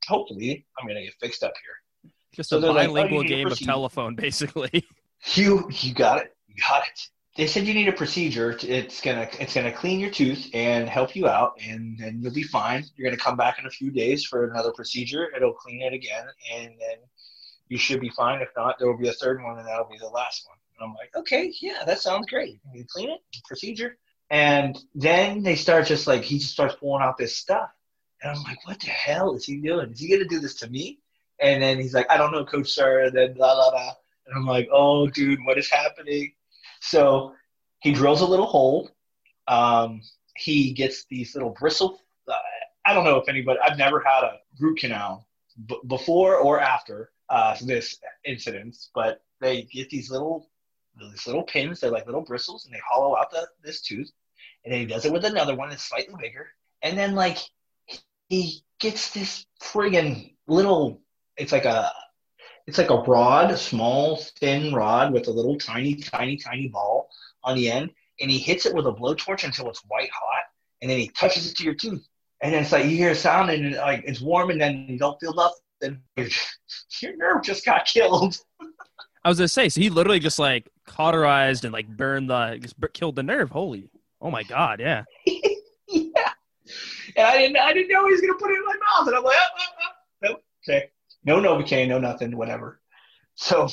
hopefully I'm gonna get fixed up here. Just So a they're like, oh, bilingual a game of telephone, basically. You you got it. You got it. They said you need a procedure. To, it's gonna it's gonna clean your tooth and help you out, and then you'll be fine. You're gonna come back in a few days for another procedure. It'll clean it again, and then you should be fine. If not, there will be a third one, and that'll be the last one. And I'm like, okay, yeah, that sounds great. You clean it, procedure, and then they start just like he just starts pulling out this stuff, and I'm like, what the hell is he doing? Is he gonna do this to me? And then he's like, I don't know, Coach Sir. And then blah blah blah. And I'm like, oh, dude, what is happening? So he drills a little hole. Um, he gets these little bristle. Uh, I don't know if anybody, I've never had a root canal b- before or after uh, this incident, but they get these little these little pins. They're like little bristles, and they hollow out the this tooth. And then he does it with another one that's slightly bigger. And then like he gets this friggin' little. It's like a it's like a rod, small, thin rod with a little tiny, tiny, tiny ball on the end, and he hits it with a blowtorch until it's white hot, and then he touches it to your tooth, and then it's like you hear a sound, and like it's warm, and then you don't feel nothing. Your, your nerve just got killed. I was gonna say, so he literally just like cauterized and like burned the, just killed the nerve. Holy, oh my god, yeah. yeah. And I didn't, I didn't know he was gonna put it in my mouth, and I'm like, oh, oh, oh. Nope. okay, no Novocaine, no nothing, whatever. So,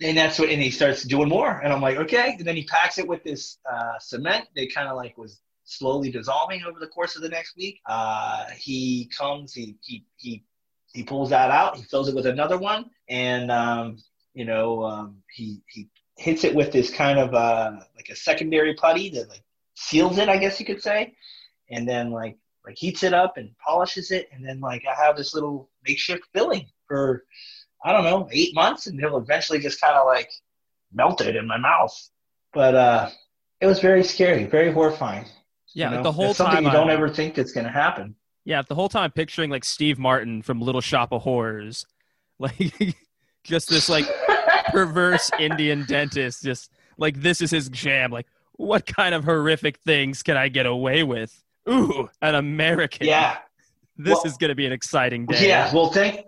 and that's what, and he starts doing more, and I'm like, okay. And then he packs it with this uh, cement. They kind of like was slowly dissolving over the course of the next week. Uh, he comes, he he he he pulls that out, he fills it with another one, and um, you know, um, he he hits it with this kind of uh, like a secondary putty that like seals it, I guess you could say, and then like like heats it up and polishes it, and then like I have this little makeshift filling for I don't know eight months, and it'll eventually just kind of like melt it in my mouth. But uh, it was very scary, very horrifying. Yeah, you know? the whole It's something time you don't I- ever think that's going to happen. Yeah, the whole time picturing like Steve Martin from Little Shop of Horrors, like just this like perverse Indian dentist, just like this is his jam. Like, what kind of horrific things can I get away with? Ooh, an American. yeah, this Well- is going to be an exciting day. Yeah, well, thank,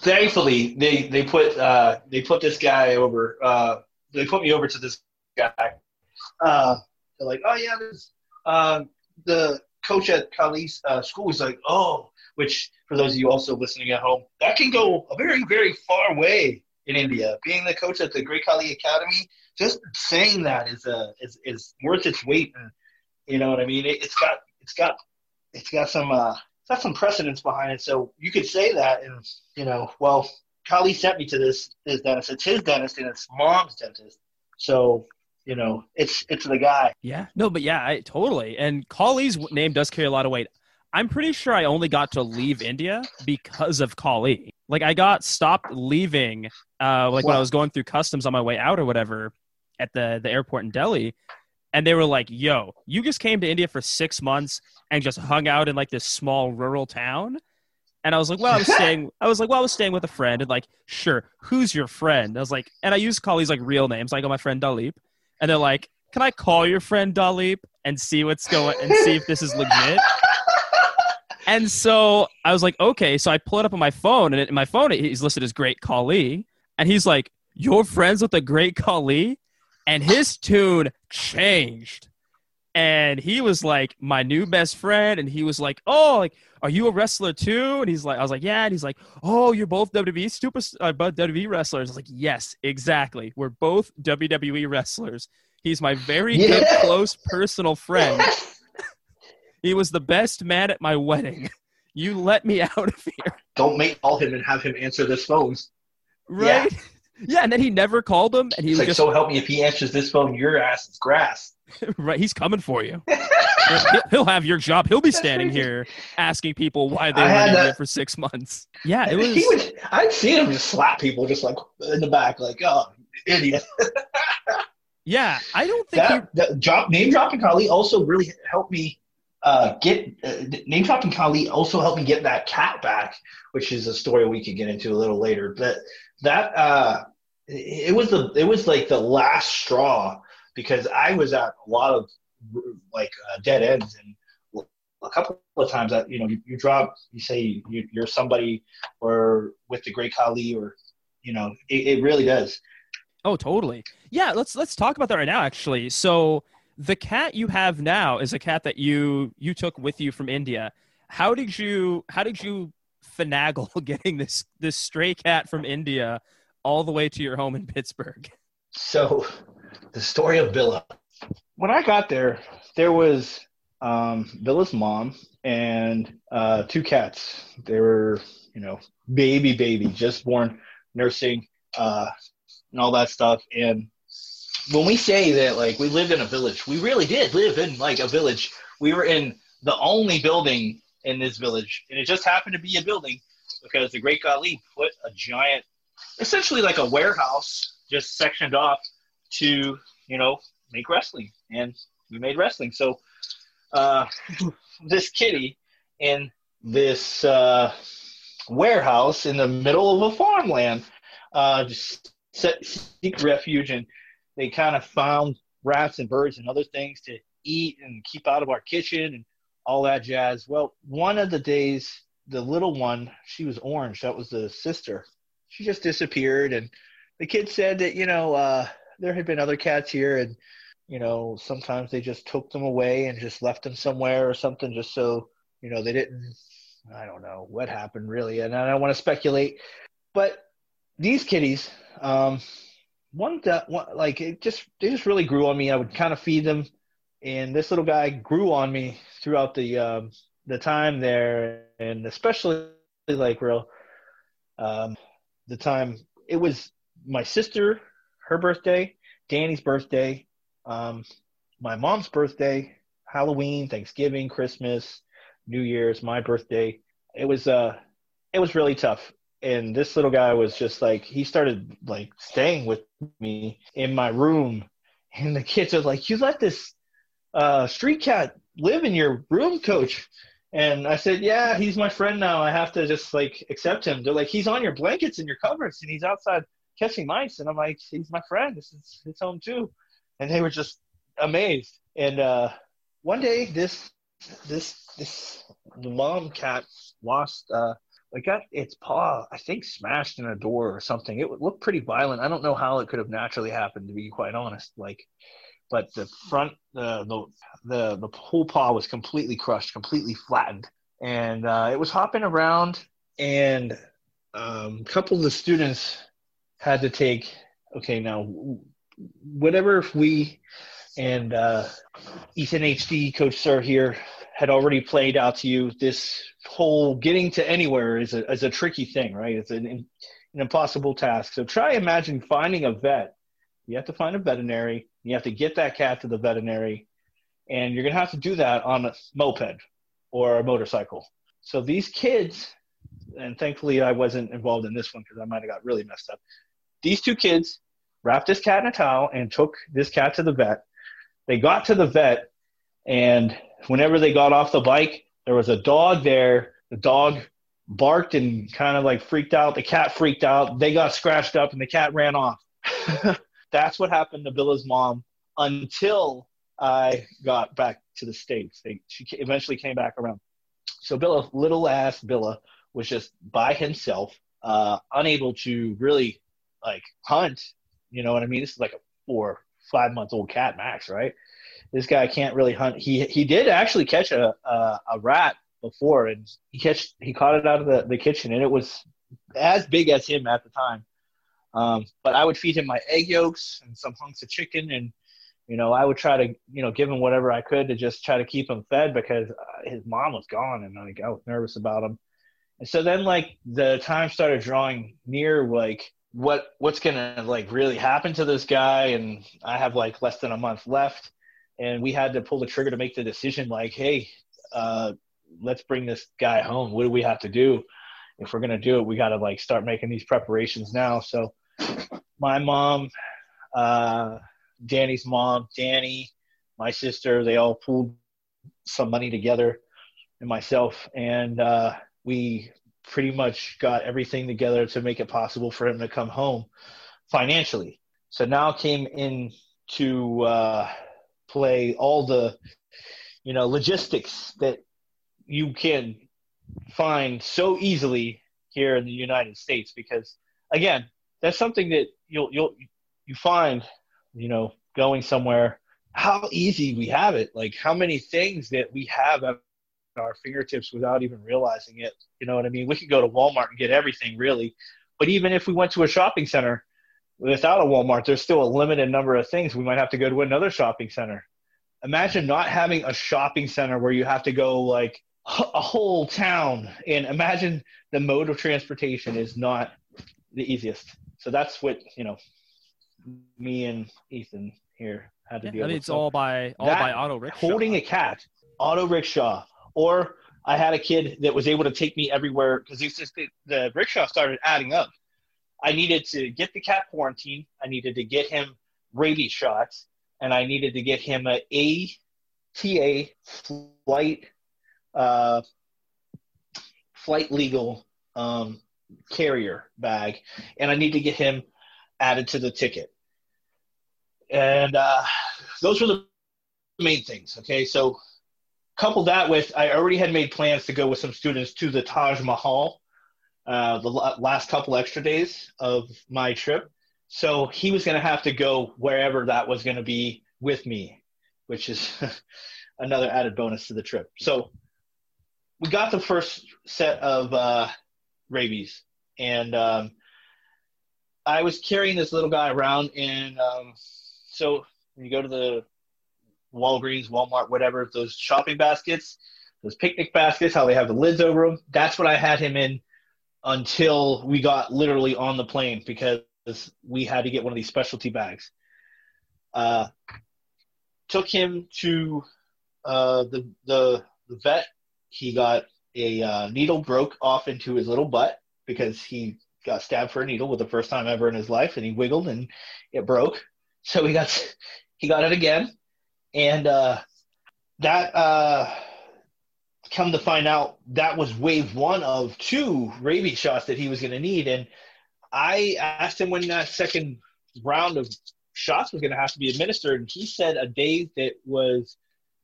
thankfully they they put uh, they put this guy over. Uh, they put me over to this guy. Uh, they're like, oh yeah, this uh, the coach at Khali's uh, school is like, oh, which for those of you also listening at home, that can go a very very far way in India. Being the coach at the Great Khali Academy, just saying that is a is is worth its weight. And, you know what I mean? It, it's got it's got it's got some uh, it's got some precedence behind it. So you could say that, and you know, well, Khali sent me to this this dentist. It's his dentist and it's mom's dentist. So you know, it's it's the guy. Yeah, no, but yeah, I, totally. And Khali's name does carry a lot of weight. I'm pretty sure I only got to leave India because of Khali. Like I got stopped leaving, uh, like when I was going through customs on my way out or whatever at the the airport in Delhi, and they were like, "Yo, you just came to India for six months and just hung out in like this small rural town." And I was like, "Well, I was staying." I was like, "Well, I was staying with a friend." And like, "Sure, who's your friend?" I was like, and I used Khali's like real names, like, "Oh, my friend Dalip." And they're like, "Can I call your friend Dalip and see what's going and see if this is legit?" And so I was like, okay. So I pull it up on my phone, and in my phone, he's listed as Great Khali. And he's like, You're friends with the Great Khali? And his tune changed. And he was like, My new best friend. And he was like, Oh, like, are you a wrestler too? And he's like, I was like, Yeah. And he's like, Oh, you're both WWE super, uh, WWE wrestlers. I was like, Yes, exactly. We're both WWE wrestlers. He's my very good, close personal friend. He was the best man at my wedding. You let me out of here, Don't make call him and have him answer this phone. right? Yeah, and then he never called him, and he He's was like, just so help me if he answers this phone, your ass is grass. right. He's coming for you. he'll, he'll have your job. He'll be standing here asking people why they I were had in India that- for six months. Yeah, it he was. would, I'd seen him just slap people just like in the back, like, oh, idiot. Yeah, I don't think he. that, that drop name dropping Khali also really helped me uh, get uh, name dropping Khali also helped me get that cat back, which is a story we could get into a little later. But that uh, it it was the it was like the last straw because I was at a lot of like uh, dead ends and a couple of times that you know you, you drop you say you, you're somebody or with the great Khali or you know it, it really does Oh, totally. Yeah, let's let's talk about that right now. Actually, so the cat you have now is a cat that you you took with you from India. How did you how did you finagle getting this this stray cat from India all the way to your home in Pittsburgh? So, the story of Billa. When I got there, there was um, Billa's mom and uh, two cats. They were, you know, baby, baby, just born, nursing, uh, and all that stuff. And when we say that, like, we lived in a village, we really did live in like a village. We were in the only building in this village, and it just happened to be a building because the Great Kali put a giant, essentially like a warehouse, just sectioned off to you know make wrestling, and we made wrestling. So uh, this kitty in this uh, warehouse in the middle of a farmland uh, just set, seek refuge, and they kind of found rats and birds and other things to eat and keep out of our kitchen and all that jazz. Well, one of the days, the little one, she was orange. That was the sister. She just disappeared, and the kid said that you know uh, there had been other cats here, and you know sometimes they just took them away and just left them somewhere or something, just so you know they didn't. I don't know what happened really, and I don't want to speculate, but these kitties, um, one that one, like it just they just really grew on me. I would kind of feed them, and this little guy grew on me throughout the um, the time there, and especially like real um, the time it was my sister, her birthday, Danny's birthday, um, my mom's birthday, Halloween, Thanksgiving, Christmas, New Year's, my birthday. It was uh, it was really tough. And this little guy was just like he started like staying with me in my room, and the kids are like, "You let this uh, street cat live in your room, coach?" And I said, "Yeah, he's my friend now. I have to just like accept him." They're like, "He's on your blankets and your covers, and he's outside catching mice." And I'm like, "He's my friend. This is his home too." And they were just amazed. And uh, one day, this this this mom cat lost uh, it got its paw, I think, smashed in a door or something. It looked pretty violent. I don't know how it could have naturally happened, to be quite honest. Like, but the front, the the the, the whole paw was completely crushed, completely flattened, and uh, it was hopping around. And um, a couple of the students had to take. Okay, now whatever if we and uh, Ethan HD, Coach Sir here had already played out to you, this whole getting to anywhere is a, is a tricky thing, right? It's an, an impossible task. So try imagine finding a vet. You have to find a veterinary. You have to get that cat to the veterinary, and you're going to have to do that on a moped or a motorcycle. So these kids, and thankfully I wasn't involved in this one because I might have got really messed up. These two kids wrapped this cat in a towel and took this cat to the vet. They got to the vet, and whenever they got off the bike, there was a dog there. The dog barked and kind of like freaked out. The cat freaked out. They got scratched up and the cat ran off. That's what happened to Billa's mom until I got back to the States. They, she eventually came back around. So Billa, little ass Billa, was just by himself, uh, unable to really like hunt. You know what I mean? This is like a four, five month old cat max, right? this guy can't really hunt. He he did actually catch a a, a rat before, and he catch he caught it out of the, the kitchen, and it was as big as him at the time. Um, but I would feed him my egg yolks and some hunks of chicken, and you know I would try to you know give him whatever I could to just try to keep him fed because uh, his mom was gone, and like I was nervous about him. And so then like the time started drawing near, like what what's gonna like really happen to this guy, and I have like less than a month left and we had to pull the trigger to make the decision like hey uh, let's bring this guy home. What do we have to do? If we're to do it we got to like start making these preparations now. So my mom uh, danny's mom danny my sister they all pulled some money together and myself and uh, we pretty much got everything together to make it possible for him to come home financially. So now came in to uh, play all the you know logistics that you can find so easily here in the United States because again that's something that you'll you'll you find you know going somewhere. How easy we have it. Like how many things that we have our fingertips without even realizing it you know what i mean we could go to walmart and get everything really but even if we went to a shopping center without a Walmart, there's still a limited number of things. We might have to go to another shopping center. Imagine not having a shopping center where you have to go like a whole town. And imagine the mode of transportation is not the easiest. So that's what, you know, me and Ethan here had to yeah, deal with. it's So all by all by auto rickshaw. holding a cat, auto rickshaw, or I had a kid that was able to take me everywhere because the, the rickshaw started adding up. I needed to get the cat quarantined. I needed to get him rabies shots, and I needed to get him a ATA flight uh, flight legal um, carrier bag, and I need to get him added to the ticket. And uh, those were the main things. Okay, so couple that with I already had made plans to go with some students to the Taj Mahal uh, the last couple extra days of my trip. So he was going to have to go wherever that was going to be with me, which is another added bonus to the trip. So we got the first set of uh, rabies, and um, I was carrying this little guy around. And um, so when you go to the Walgreens, Walmart, whatever, those shopping baskets, those picnic baskets, how they have the lids over them, that's what I had him in until we got literally on the plane because we had to get one of these specialty bags. Uh, took him to uh, the, the the vet. He got a uh, needle broke off into his little butt because he got stabbed for a needle for the first time ever in his life, and he wiggled and it broke. So he got he got it again, and uh, that uh, come to find out that was wave one of two rabies shots that he was going to need, and I asked him when that second round of shots was going to have to be administered, and he said a day that was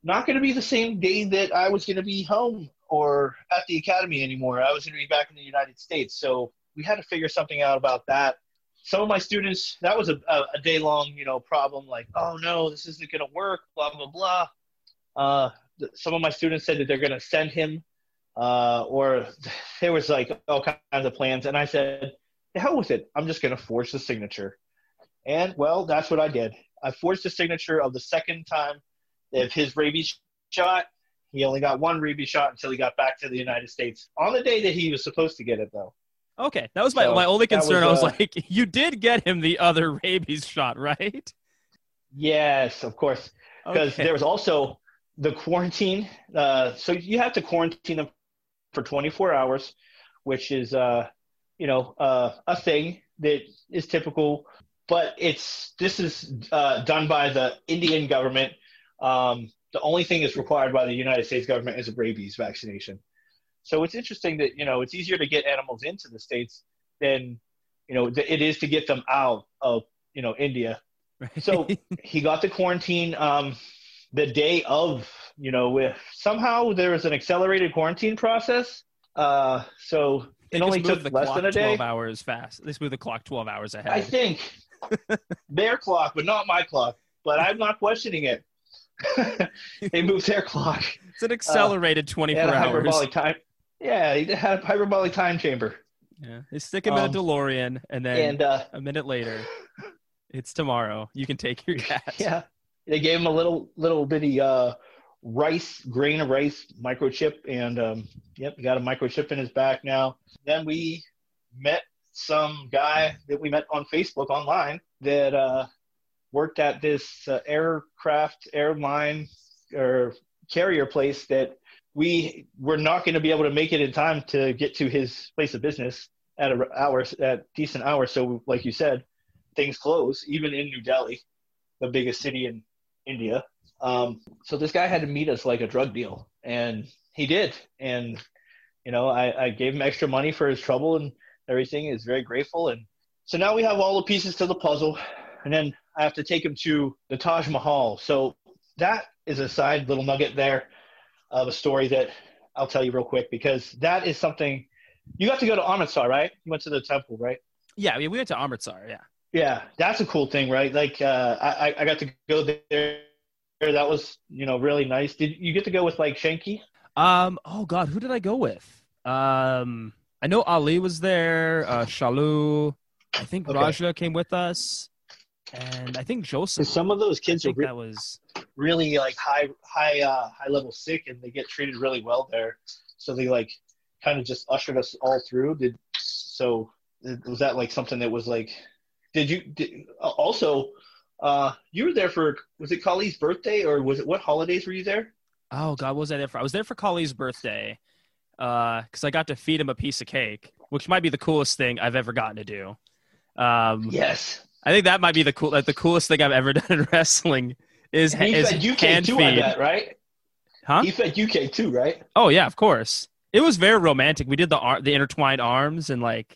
not going to be the same day that I was going to be home or at the academy anymore. I was going to be back in the United States. So we had to figure something out about that. Some of my students, that was a, a, day long, you know, problem like, oh no, this isn't going to work, blah, blah, blah. Uh, some of my students said that they're going to send him, uh, or there was like all kinds of plans. And I said, the hell with it. I'm just going to forge the signature. And well, that's what I did. I forged the signature of the second time of his rabies shot. He only got one rabies shot until he got back to the United States on the day that he was supposed to get it, though. Okay, that was my, so my only concern. Was, uh, I was like, you did get him the other rabies shot, right? Yes, of course. Because okay. there was also the quarantine. Uh, so you have to quarantine them for 24 hours, which is, uh, you know, uh, a thing that is typical. But it's this is uh, done by the Indian government um, the only thing that's required by the United States government is a rabies vaccination. So it's interesting that you know it's easier to get animals into the states than you know it is to get them out of you know India. Right. So he got the quarantine um, the day of you know with somehow there was an accelerated quarantine process. Uh, so it only took less than a day. Twelve hours fast. They moved the clock twelve hours ahead. I think their clock, but not my clock. But I'm not questioning it. they moved their clock. It's an accelerated uh, 24 hours. Hyperbolic time. Yeah, he had a hyperbolic time chamber. Yeah, they stick him um, in a DeLorean, and then and, uh, a minute later, it's tomorrow. You can take your cat. Yeah, they gave him a little little bitty uh, rice grain of rice microchip, and um, yep, he got a microchip in his back now. Then we met some guy that we met on Facebook online that uh, worked at this uh, aircraft airline or carrier place that we were not going to be able to make it in time to get to his place of business at a hour at decent hour. So, like you said, things close even in New Delhi, the biggest city in India. Um, so this guy had to meet us like a drug deal, and he did. And you know, I, I gave him extra money for his trouble and everything. Is very grateful. And so now we have all the pieces to the puzzle. And then I have to take him to the Taj Mahal. So that is a side little nugget there of a story that I'll tell you real quick because that is something you got to go to Amritsar, right? You went to the temple, right? Yeah, we went to Amritsar. Yeah. Yeah, that's a cool thing, right? Like uh, I, I got to go there. That was you know really nice. Did you get to go with like Shanky? Um. Oh God, who did I go with? Um. I know Ali was there. Uh, Shalu. I think okay. Raja came with us and I think Joseph. Some of those kids are re- that was really like high, high, uh, high level sick, and they get treated really well there. So they like kind of just ushered us all through. Did so? Was that like something that was like? Did you did, also? Uh, you were there for was it Khali's birthday or was it what holidays were you there? Oh God, was I there for? I was there for Khali's birthday, uh, because I got to feed him a piece of cake, which might be the coolest thing I've ever gotten to do. Um, yes. I think that might be the cool, like the coolest thing I've ever done in wrestling is, he is fed UK hand too, feed. Right? Huh? He fed UK too, right? Oh yeah, of course. It was very romantic. We did the ar- the intertwined arms and like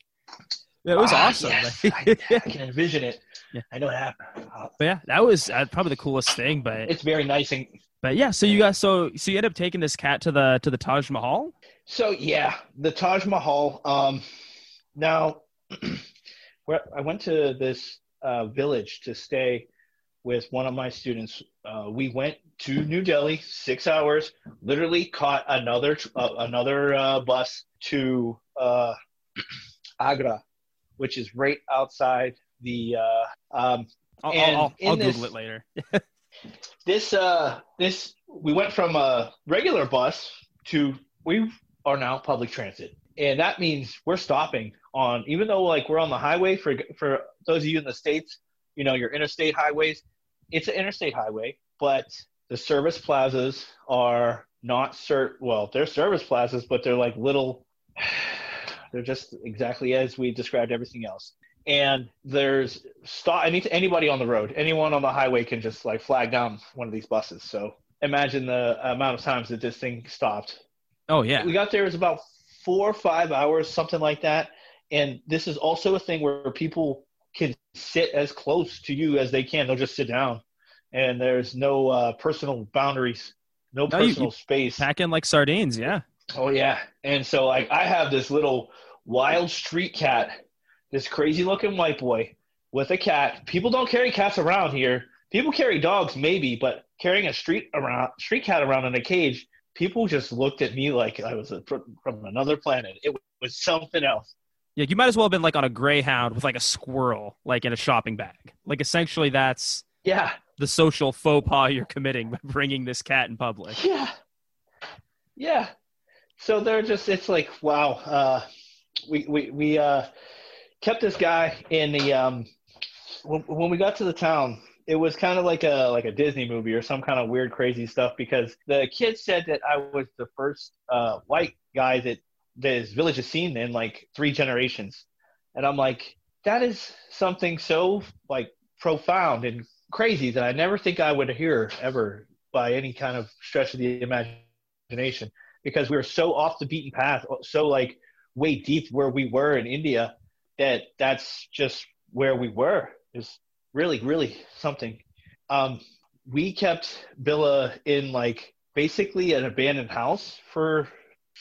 it was ah, awesome. Yes. I, I, can envision it. Yeah. I know what happened. But yeah, that was uh, probably the coolest thing. But it's very nice and. But yeah, so you guys, so so you end up taking this cat to the to the Taj Mahal. So yeah, the Taj Mahal. Um, now, where I went to this uh, village to stay with one of my students. Uh, we went to New Delhi, six hours. Literally caught another uh, another uh, bus to uh, Agra, which is right outside the. Uh, um, I'll, I'll, I'll this- Google it later. this uh this we went from a regular bus to we are now public transit and that means we're stopping on even though like we're on the highway for for those of you in the states you know your interstate highways it's an interstate highway but the service plazas are not cert well they're service plazas but they're like little they're just exactly as we described everything else. And there's stop any anybody on the road anyone on the highway can just like flag down one of these buses. So imagine the amount of times that this thing stopped. Oh yeah. we got there it was about four or five hours something like that. And this is also a thing where people sit as close to you as they can they'll just sit down and there's no uh, personal boundaries no No, you- personal space Pack in like sardines. Yeah. Oh yeah, and so like I have this little wild street cat, this crazy looking white boy with a cat. People don't carry cats around here. People carry dogs maybe, but carrying a street around street cat around in a cage, people just looked at me like I was a, from another planet. It was something else. Yeah. You might as well have been like on a greyhound with like a squirrel, like in a shopping bag. Like essentially, that's Yeah, the social faux pas you're committing by bringing this cat in public. yeah, yeah. So they're just it's like wow. Uh, we we we uh, kept this guy in the um, when, when we got to the town. It was kind of like a like a Disney movie or some kind of weird crazy stuff because the kid said that I was the first uh, white guy that that his village has seen in like three generations, and I'm like that is something so like profound and crazy that I never think I would hear ever by any kind of stretch of the imagination because we were so off the beaten path, so like way deep where we were in India that that's just where we were. Is really, really something. Um, we kept Billa in like basically an abandoned house for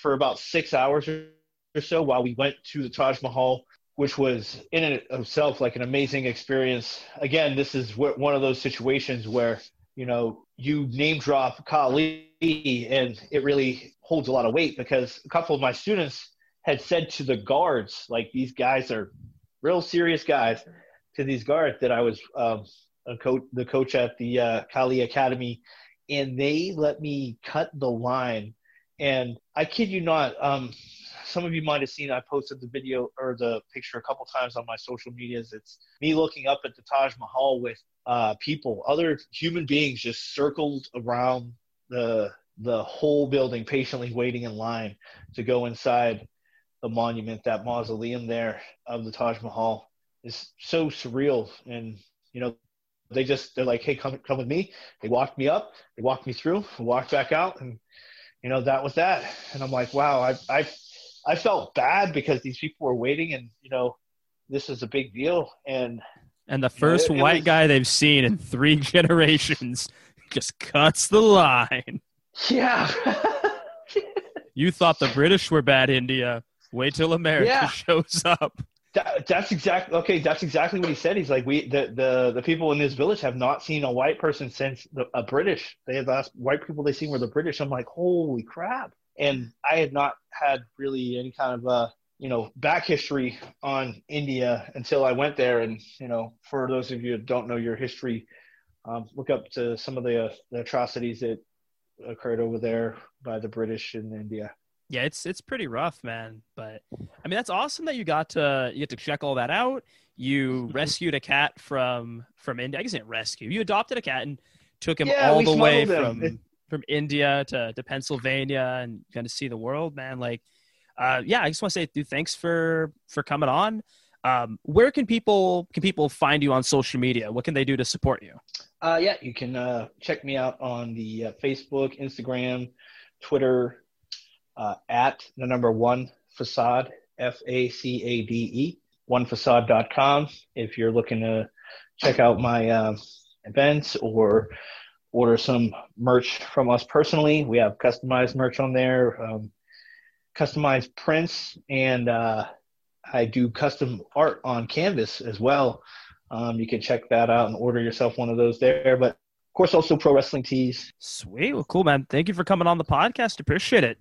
for about six hours or so while we went to the Taj Mahal, which was in and of itself like an amazing experience. Again, this is one of those situations where you know you name drop Khali and it really holds a lot of weight because a couple of my students had said to the guards like these guys are real serious guys to these guards that I was um, the coach at the uh, Khali Academy, and they let me cut the line. And I kid you not, um, some of you might have seen I posted the video or the picture a couple times on my social medias. It's me looking up at the Taj Mahal with uh, people, other human beings, just circled around the the whole building, patiently waiting in line to go inside the monument, that mausoleum there of the Taj Mahal is so surreal. And you know, they just they're like, "Hey, come come with me." They walked me up, they walked me through, walked back out, and you know that was that. And I'm like, wow, I I I felt bad because these people were waiting, and you know, this is a big deal. And And the first it- it white was- guy they've seen in three generations just cuts the line. yeah, You thought the British were bad, India. Wait till America Yeah. shows up. That, that's exactly okay. That's exactly what he said. He's like, we the the the people in this village have not seen a white person since the, a British. They had the last white people they seen were the British. I'm like, holy crap! And I had not had really any kind of uh you know back history on India until I went there. And you know, for those of you who don't know your history, um, look up to some of the, uh, the atrocities that occurred over there by the British in India. Yeah, it's it's pretty rough, man. But I mean, that's awesome that you got to you get to check all that out. You rescued a cat from from India. I guess rescue. You adopted a cat and took him Yeah, all the way him. from from India to, to Pennsylvania and kind of see the world, man. Like, uh, yeah, I just want to say, dude, thanks for for coming on. Um, where can people can people find you on social media? What can they do to support you? Uh, yeah, you can uh, check me out on the uh, Facebook, Instagram, Twitter, uh, at the number one facade, F A C A D E, onefacade.com. If you're looking to check out my uh, events or order some merch from us personally, we have customized merch on there, um, customized prints, and uh, I do custom art on canvas as well. Um, you can check that out and order yourself one of those there. But of course, also pro wrestling tees. Sweet. Well, cool, man. Thank you for coming on the podcast. Appreciate it.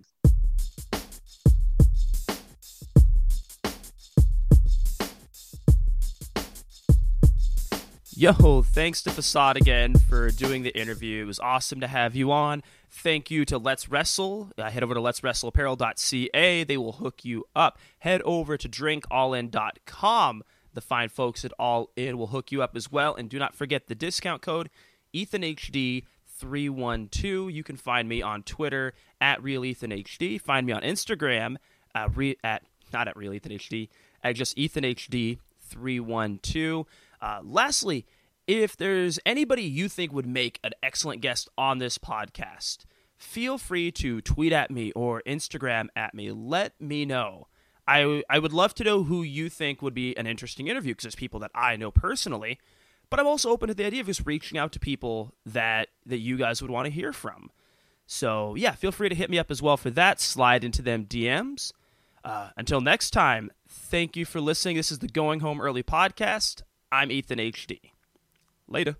Yo, thanks to Facade again for doing the interview. It was awesome to have you on. Thank you to Let's Wrestle. Uh, head over to letswrestleapparel.ca. They will hook you up. Head over to drinkallin.com. The fine folks at All In will hook you up as well. And do not forget the discount code EthanHD312. You can find me on Twitter at RealEthanHD. Find me on Instagram uh, re- at, not at RealEthanHD, at just EthanHD312. Uh, lastly, if there's anybody you think would make an excellent guest on this podcast, feel free to tweet at me or Instagram at me. Let me know. I, I would love to know who you think would be an interesting interview because there's people that I know personally, but I'm also open to the idea of just reaching out to people that that you guys would want to hear from. So yeah, feel free to hit me up as well for that. Slide into them DMs. Uh, until next time, thank you for listening. This is the Going Home Early podcast. I'm Ethan HD. Later.